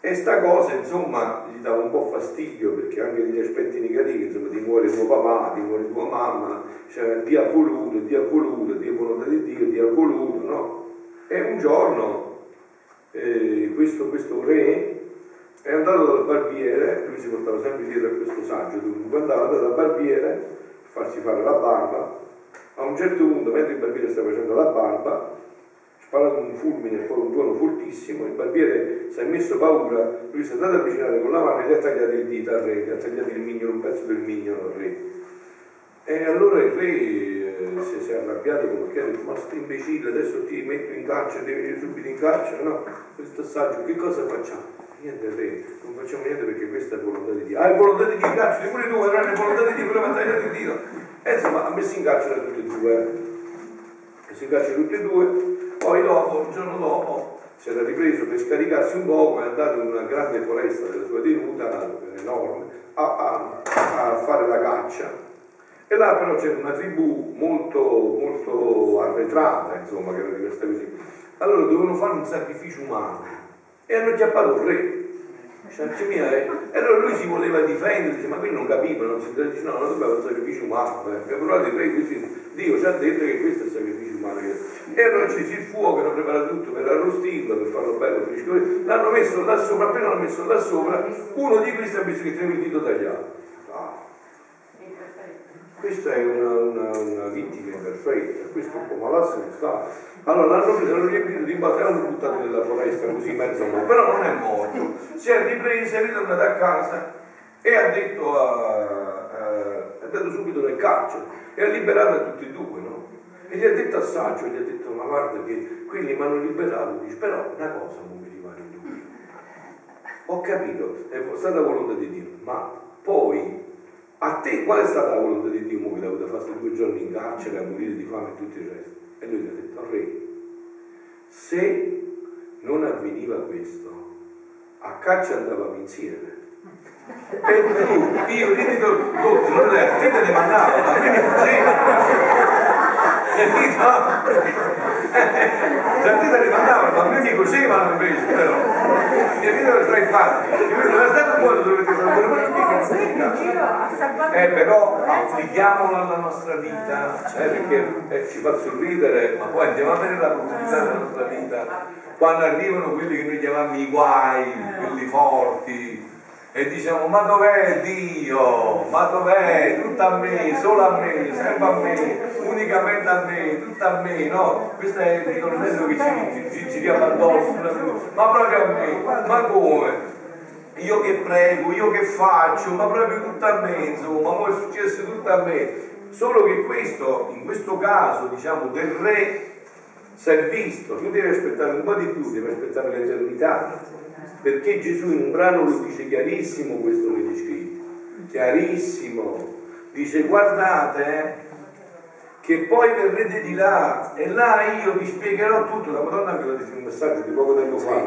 E sta cosa, insomma, gli dava un po' fastidio perché anche degli aspetti negativi, insomma, ti muore tuo papà, ti muore tua mamma, cioè Dio ha voluto, Dio ha voluto, Dio è volontà di Dio, Dio ha voluto, no? E un giorno eh, questo, questo re è andato dal barbiere, lui si portava sempre dietro a questo saggio, dunque andava dal barbiere a farsi fare la barba, a un certo punto, mentre il barbiere stava facendo la barba, sparato un fulmine poi un tuono fortissimo, il barbiere si è messo paura, lui si è andato a avvicinare con la mano e gli ha tagliato il dito al re, gli ha tagliato il mignolo, un pezzo del mignolo al re. E allora il re eh, si, è arrabbiato perché ha detto, ma sto imbecille, adesso ti metto in carcere, devi venire subito in carcere, no? Questo saggio, che cosa facciamo? Niente re, non facciamo niente perché questa è volontà di Dio. Ah, è volontà di Dio in carcere, pure tu, è volontà di Dio, ha tagliato il dito. E insomma, ha messo in carcere tutti e due. Ha messo in carcere tutti e due, poi dopo, il giorno dopo, si era ripreso per scaricarsi un poco, è andato in una grande foresta della sua tenuta, enorme, a, a- a fare la caccia. E là però c'era una tribù molto, molto arretrata, insomma, che era di questa così. Allora dovevano fare un sacrificio umano e hanno chiappato il re. Eh. E allora lui si voleva difendere, dice, ma qui non capiva, non si dice, no, non dobbiamo un sacrificio umano, eh. E re, questi- Dio ci ha detto che questo è il sacrificio umano. E allora c'è il fuoco, hanno preparato tutto per arrostirlo, per farlo bello, fresco. L'hanno messo là sopra, appena l'hanno messo là sopra, uno di questi ha visto che teneva il dito tagliato. Ah, questa è una, una, una vittima imperfetta, questo è un po' malato non sta. Allora l'hanno preso, l'hanno riempito di batte e l'hanno buttato nella foresta così in mezzo a morto, però non è morto. Si è ripreso, è ritornato a casa e ha detto a, a- è andato subito nel carcere e ha liberato tutti e due, no? E gli ha detto a Saggio, gli ha detto, ma guarda che quelli mi hanno liberato, dice, però una cosa non mi rimane in dubbio. Ho capito, è stata volontà di Dio, ma poi a te qual è stata la volontà di Dio che l'ha avuto fatto due giorni in carcere a morire di fame e tutto il resto? E lui gli ha detto, re, se non avveniva questo, a caccia andavamo insieme. E tu, io, ti do tutti, non è, te te ne mandavo, a me mi faceva. Capito? Se a te te ne mandavano, ma a me mi cosevano invece, però. Mi vedono tra i fatti. Io non è stato buono dove ti sono mica eh, però applichiamolo alla nostra vita, eh, perché eh, ci fa sorridere, ma poi andiamo a vedere la profondità della nostra vita. Quando arrivano quelli che noi chiamiamo i guai, quelli forti, e diciamo ma dov'è Dio? Ma dov'è? Tutto a me, solo a me, sempre a me, unicamente a me, tutto a me, no? Questo è il ritornello che ci, ci, ci giriamo addosso, ma proprio a me, ma come? io che prego, io che faccio, ma proprio tutto a me, insomma, poi è successo tutto a me. Solo che questo, in questo caso, diciamo, del re si è visto, tu devi aspettare un po' di più, devi aspettare l'eternità, perché Gesù in un brano lo dice chiarissimo questo che scritto, chiarissimo, dice guardate eh, che poi verrete di là e là io vi spiegherò tutto, la Madonna me l'ha detto in un messaggio di poco tempo fa,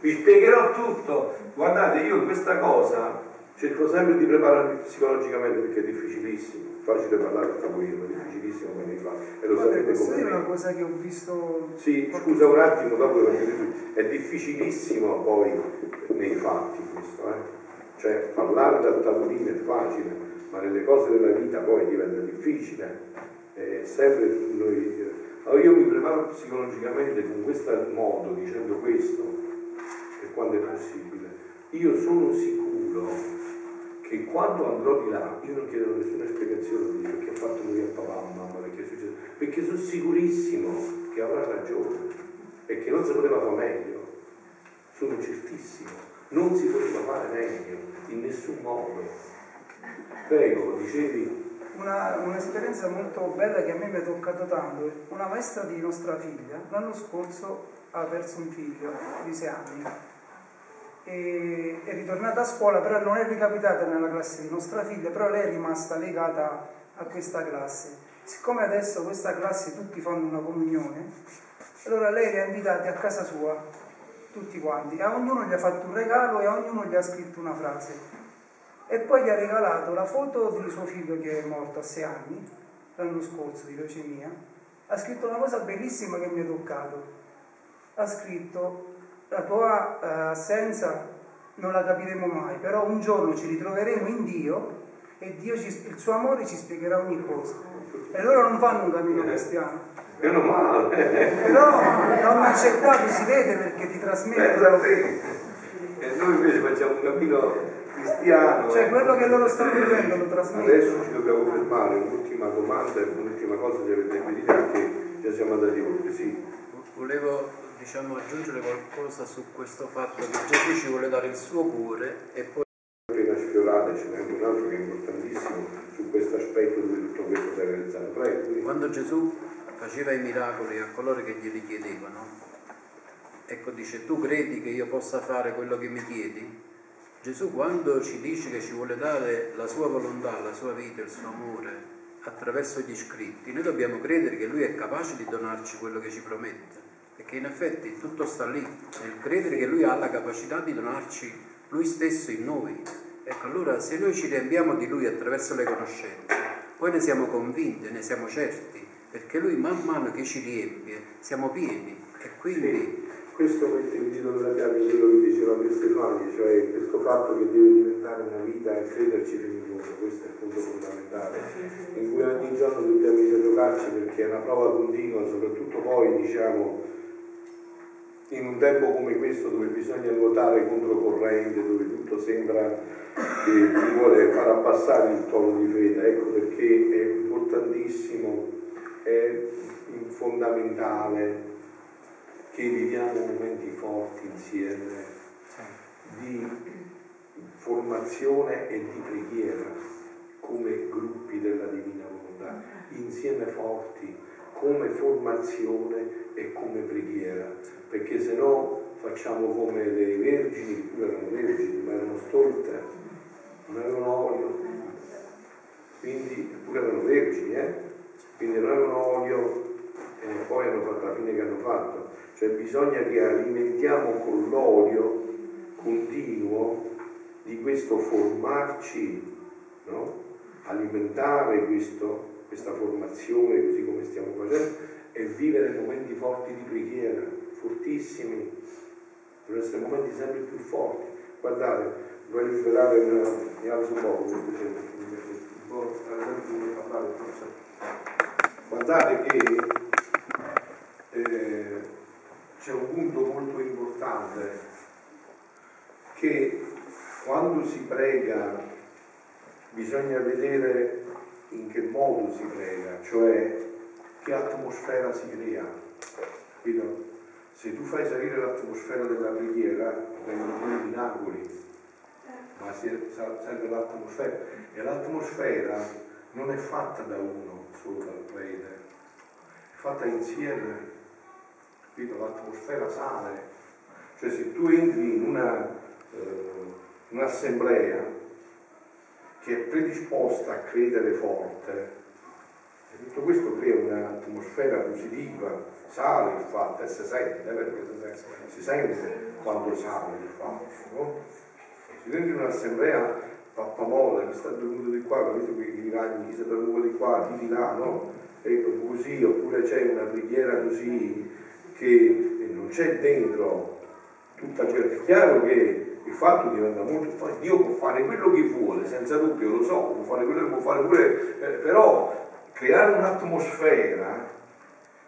vi spiegherò tutto, guardate io questa cosa cerco sempre di prepararmi psicologicamente perché è difficilissimo, facile parlare sta ma è difficilissimo come mi fa. E lo Guarda, questa è una cosa che ho visto... Sì, scusa un attimo, dopo. È difficilissimo poi nei fatti questo, eh? Cioè parlare dal tavolino è facile, ma nelle cose della vita poi diventa difficile. Eh, sempre noi, eh, allora io mi preparo psicologicamente con questo modo, dicendo questo, per quando è possibile. Io sono sicuro che quando andrò di là io non chiederò nessuna spiegazione di perché ha fatto lui a papà, a mamma, perché è successo, perché sono sicurissimo che avrà ragione e che non si poteva fare meglio. Sono certissimo, non si poteva fare meglio, in nessun modo. Prego, dicevi, Una- un'esperienza molto bella che a me mi ha toccato tanto. Una maestra di nostra figlia l'anno scorso ha perso un figlio di 6 anni e è ritornata a scuola, però non è ricapitata nella classe di nostra figlia, però lei è rimasta legata a questa classe. Siccome adesso questa classe tutti fanno una comunione, allora lei li ha invitati a casa sua, tutti quanti, e a ognuno gli ha fatto un regalo e a ognuno gli ha scritto una frase. E poi gli ha regalato la foto di suo figlio che è morto a sei anni, l'anno scorso di leucemia. Ha scritto una cosa bellissima che mi ha toccato. Ha scritto, la tua eh, assenza non la capiremo mai, però un giorno ci ritroveremo in Dio e Dio ci- il suo amore ci spiegherà ogni cosa. E loro non fanno un cammino cristiano. meno male, Però non accettato, si vede perché ti trasmettono. esattamente. E noi invece facciamo un cammino cristiano. Cioè eh. quello che loro stanno vivendo lo trasmettono. Adesso ci dobbiamo fermare, un'ultima domanda e un'ultima cosa se avete venire perché già siamo andati oltre, sì. Volevo diciamo, aggiungere qualcosa su questo fatto che Gesù ci vuole dare il suo cuore e poi appena sfiorate ce n'è anche un altro che è importantissimo su questo aspetto dove tutto questo si è realizzato. Prego. quando Gesù faceva i miracoli a coloro che glieli chiedevano, ecco dice tu credi che io possa fare quello che mi chiedi? Gesù quando ci dice che ci vuole dare la sua volontà, la sua vita, il suo amore attraverso gli scritti, noi dobbiamo credere che Lui è capace di donarci quello che ci promette, perché in effetti tutto sta lì, nel credere che Lui ha la capacità di donarci Lui stesso in noi. Ecco, allora se noi ci riempiamo di Lui attraverso le conoscenze, poi ne siamo convinti, ne siamo certi, perché Lui man mano che ci riempie siamo pieni e quindi Questo mette il dito nella in quello che diceva Pier Stefani, cioè questo fatto che deve diventare una vita e crederci fino in fondo, questo è il punto fondamentale, in cui ogni giorno dobbiamo interrogarci perché è una prova continua, soprattutto poi diciamo in un tempo come questo dove bisogna nuotare controcorrente, dove tutto sembra che ti vuole far abbassare il tono di fede, ecco perché è importantissimo, è fondamentale che viviamo momenti forti insieme di formazione e di preghiera come gruppi della Divina Volontà, insieme forti come formazione e come preghiera, perché se no facciamo come le vergini, pure erano vergini, ma erano stolte, non avevano olio, quindi pure erano vergini, eh? quindi non avevano olio e poi hanno fatto la fine che hanno fatto. Cioè bisogna che alimentiamo con l'olio continuo di questo formarci, no? alimentare questo, questa formazione così come stiamo facendo e vivere momenti forti di preghiera, fortissimi, devono essere momenti sempre più forti. Guardate, vorrei liberare, il- mi alzo un po'. Guardate che eh, c'è un punto molto importante che quando si prega bisogna vedere in che modo si prega, cioè che atmosfera si crea. Capito? se tu fai salire l'atmosfera della preghiera, vengono pure i miracoli, ma serve l'atmosfera. E l'atmosfera non è fatta da uno solo dal prete, è fatta insieme. Capito? L'atmosfera sale. Cioè se tu entri in una, eh, un'assemblea che è predisposta a credere forte, tutto questo crea un'atmosfera positiva, sale il fatto e si sente, è vero che si sente quando sale il fatto, no? Si dentro in un'assemblea pappamolla, chi sta dormendo di qua, capito che i ragni, chi sta dormendo di qua, chi di là, no? E così, oppure c'è una preghiera così che non c'è dentro tutta quella. È chiaro che il fatto diventa molto Dio può fare quello che vuole, senza dubbio, lo so, può fare quello che può fare pure, eh, però creare un'atmosfera,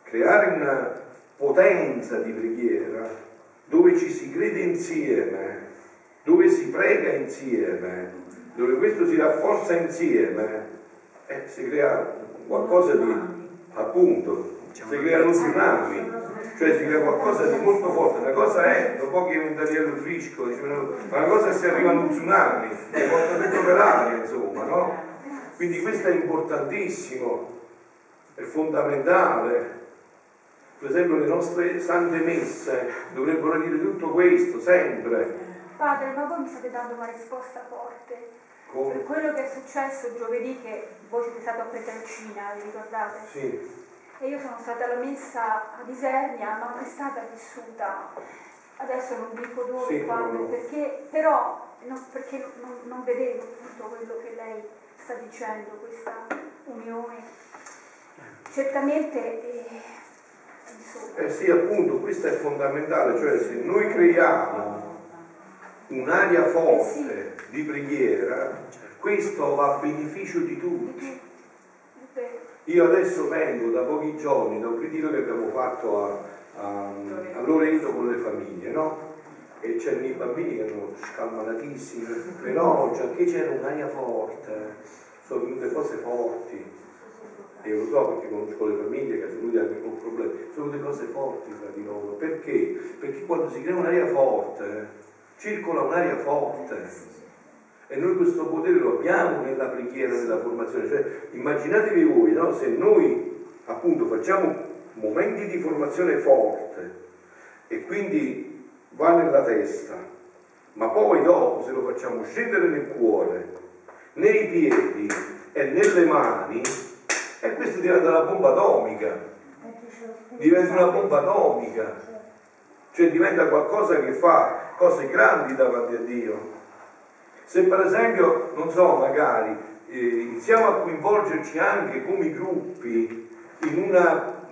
creare una potenza di preghiera dove ci si crede insieme, dove si prega insieme, dove questo si rafforza insieme, eh, si crea qualcosa di, appunto, si creano tsunami, cioè si crea qualcosa di molto forte, una cosa è, dopo che diventa Daniello Frisco, ma una cosa è se arriva un tsunami, e porta tutto per aria, insomma, no? Quindi questo è importantissimo, è fondamentale. Per esempio le nostre sante messe dovrebbero dire tutto questo, sempre. Padre, ma voi mi state dando una risposta forte. Come? Per quello che è successo giovedì che voi siete stati a Petralcina, vi ricordate? Sì. E io sono stata alla messa a Disernia, ma non è stata vissuta. Adesso non dico dove, sì, quando, no. perché, però no, perché non, non vedevo tutto quello che lei sta dicendo, questa unione. Certamente... Eh, eh sì, appunto, questo è fondamentale, cioè se noi creiamo un'aria forte di preghiera, questo va a beneficio di tutti. Io adesso vengo da pochi giorni da un ritiro che abbiamo fatto a, a, a Loreto con le famiglie, no? E c'erano i bambini che erano scalmanatissimi, però già che c'era un'aria forte, sono venute cose forti. E lo so perché conosco le famiglie che sono venute anche con problemi, sono delle cose forti tra di loro. Perché? Perché quando si crea un'aria forte, circola un'aria forte. E noi questo potere lo abbiamo nella preghiera, nella formazione. Cioè, immaginatevi voi, no? se noi appunto facciamo momenti di formazione forte e quindi va nella testa, ma poi dopo se lo facciamo scendere nel cuore, nei piedi e nelle mani, e questo diventa una bomba atomica. Diventa una bomba atomica. Cioè diventa qualcosa che fa cose grandi davanti a Dio. Se per esempio, non so, magari eh, iniziamo a coinvolgerci anche come gruppi in una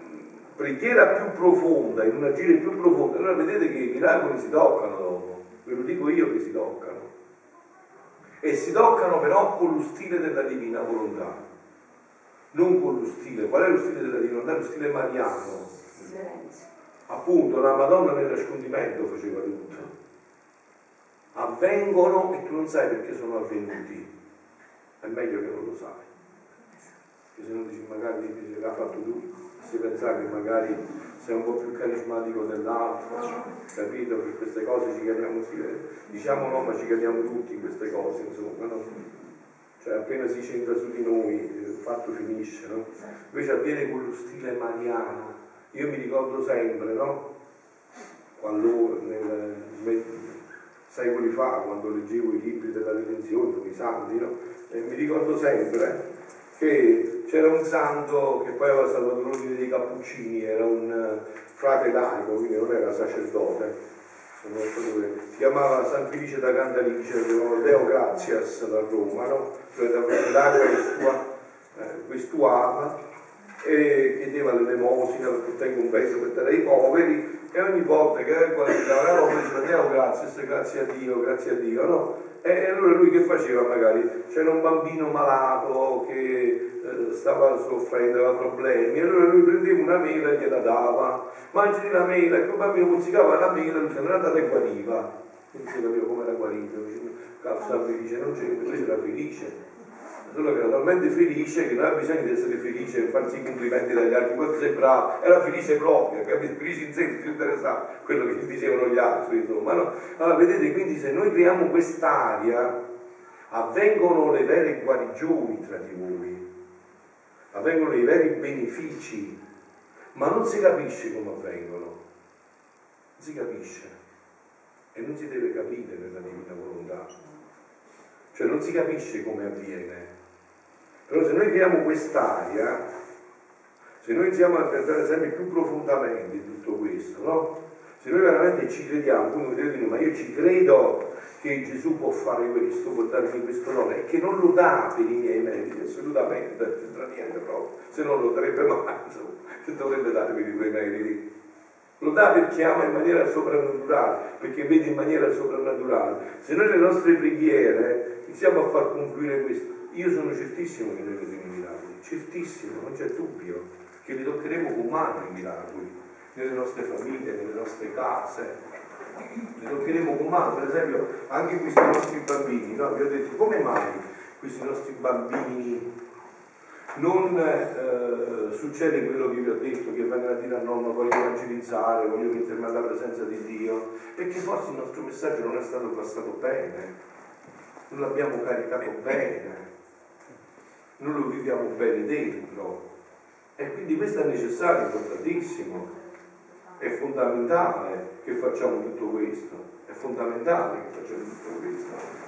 preghiera più profonda, in un agire più profondo, allora vedete che i miracoli si toccano dopo, ve lo dico io che si toccano. E si toccano però con lo stile della divina volontà, non con lo stile. Qual è lo stile della divina volontà? Lo stile mariano. Appunto, la Madonna nel nascondimento faceva tutto avvengono e tu non sai perché sono avvenuti. È meglio che non lo sai. Perché se no dici magari dici, l'ha fatto tu, si pensa che magari sei un po' più carismatico dell'altro, capito? Che queste cose ci cadiamo, sì, diciamo no, ma ci cadiamo tutti in queste cose, insomma, no? Cioè appena si centra su di noi il fatto finisce, no? Invece avviene con lo stile mariano. Io mi ricordo sempre, no? Quando nel, secoli fa, quando leggevo i libri della redenzione, i santi, no? e mi ricordo sempre che c'era un santo che poi aveva salvato l'ordine dei Cappuccini, era un eh, frate laico, quindi non era sacerdote, si chiamava San Felice da Cantalice, Deo Gratias da Roma, no? cioè da l'acqua eh, questuava e chiedeva l'elemosina per portare in compenso per dare ai poveri e ogni volta che guardava la roba diceva Deo grazie, grazie a Dio, grazie a Dio, no? E allora lui che faceva magari? C'era un bambino malato che eh, stava soffrendo, aveva problemi, allora lui prendeva una mela e gliela dava, mangi la mela, e quel bambino mozzicava la mela, lui se n'era andata e guariva. Non si capiva come era guarito, San felice, non c'era, lui era felice. Solo che era talmente felice che non ha bisogno di essere felice e farsi i complimenti dagli altri, sei bravo, era felice proprio, capito? Felice in sé, più interessava quello che dicevano gli altri, insomma, no? Allora, vedete, quindi se noi creiamo quest'aria, avvengono le vere guarigioni tra di voi, avvengono i veri benefici, ma non si capisce come avvengono, non si capisce. E non si deve capire nella divina volontà, cioè non si capisce come avviene. Però se noi creiamo quest'aria, se noi iniziamo a pensare sempre più profondamente in tutto questo, no? Se noi veramente ci crediamo, come vedete, ma io ci credo che Gesù può fare questo, può darmi questo nome, e che non lo dà per i miei meriti, assolutamente, non c'entra niente proprio, se non lo darebbe mai, che dovrebbe dare per i tuoi meriti? Lo dà perché ama in maniera soprannaturale, perché vede in maniera soprannaturale. Se noi le nostre preghiere iniziamo a far confluire questo, io sono certissimo che noi vedremo i miracoli, certissimo, non c'è dubbio, che li toccheremo con mano i miracoli, nelle nostre famiglie, nelle nostre case, li toccheremo con mano, per esempio anche questi nostri bambini, no? vi ho detto come mai questi nostri bambini non eh, succede quello che vi ho detto, che vengono a dire a nonno voglio evangelizzare, voglio mettermi alla presenza di Dio, perché forse il nostro messaggio non è stato passato bene, non l'abbiamo caricato bene, non lo viviamo bene dentro. E quindi questo è necessario, importantissimo, è fondamentale che facciamo tutto questo, è fondamentale che facciamo tutto questo.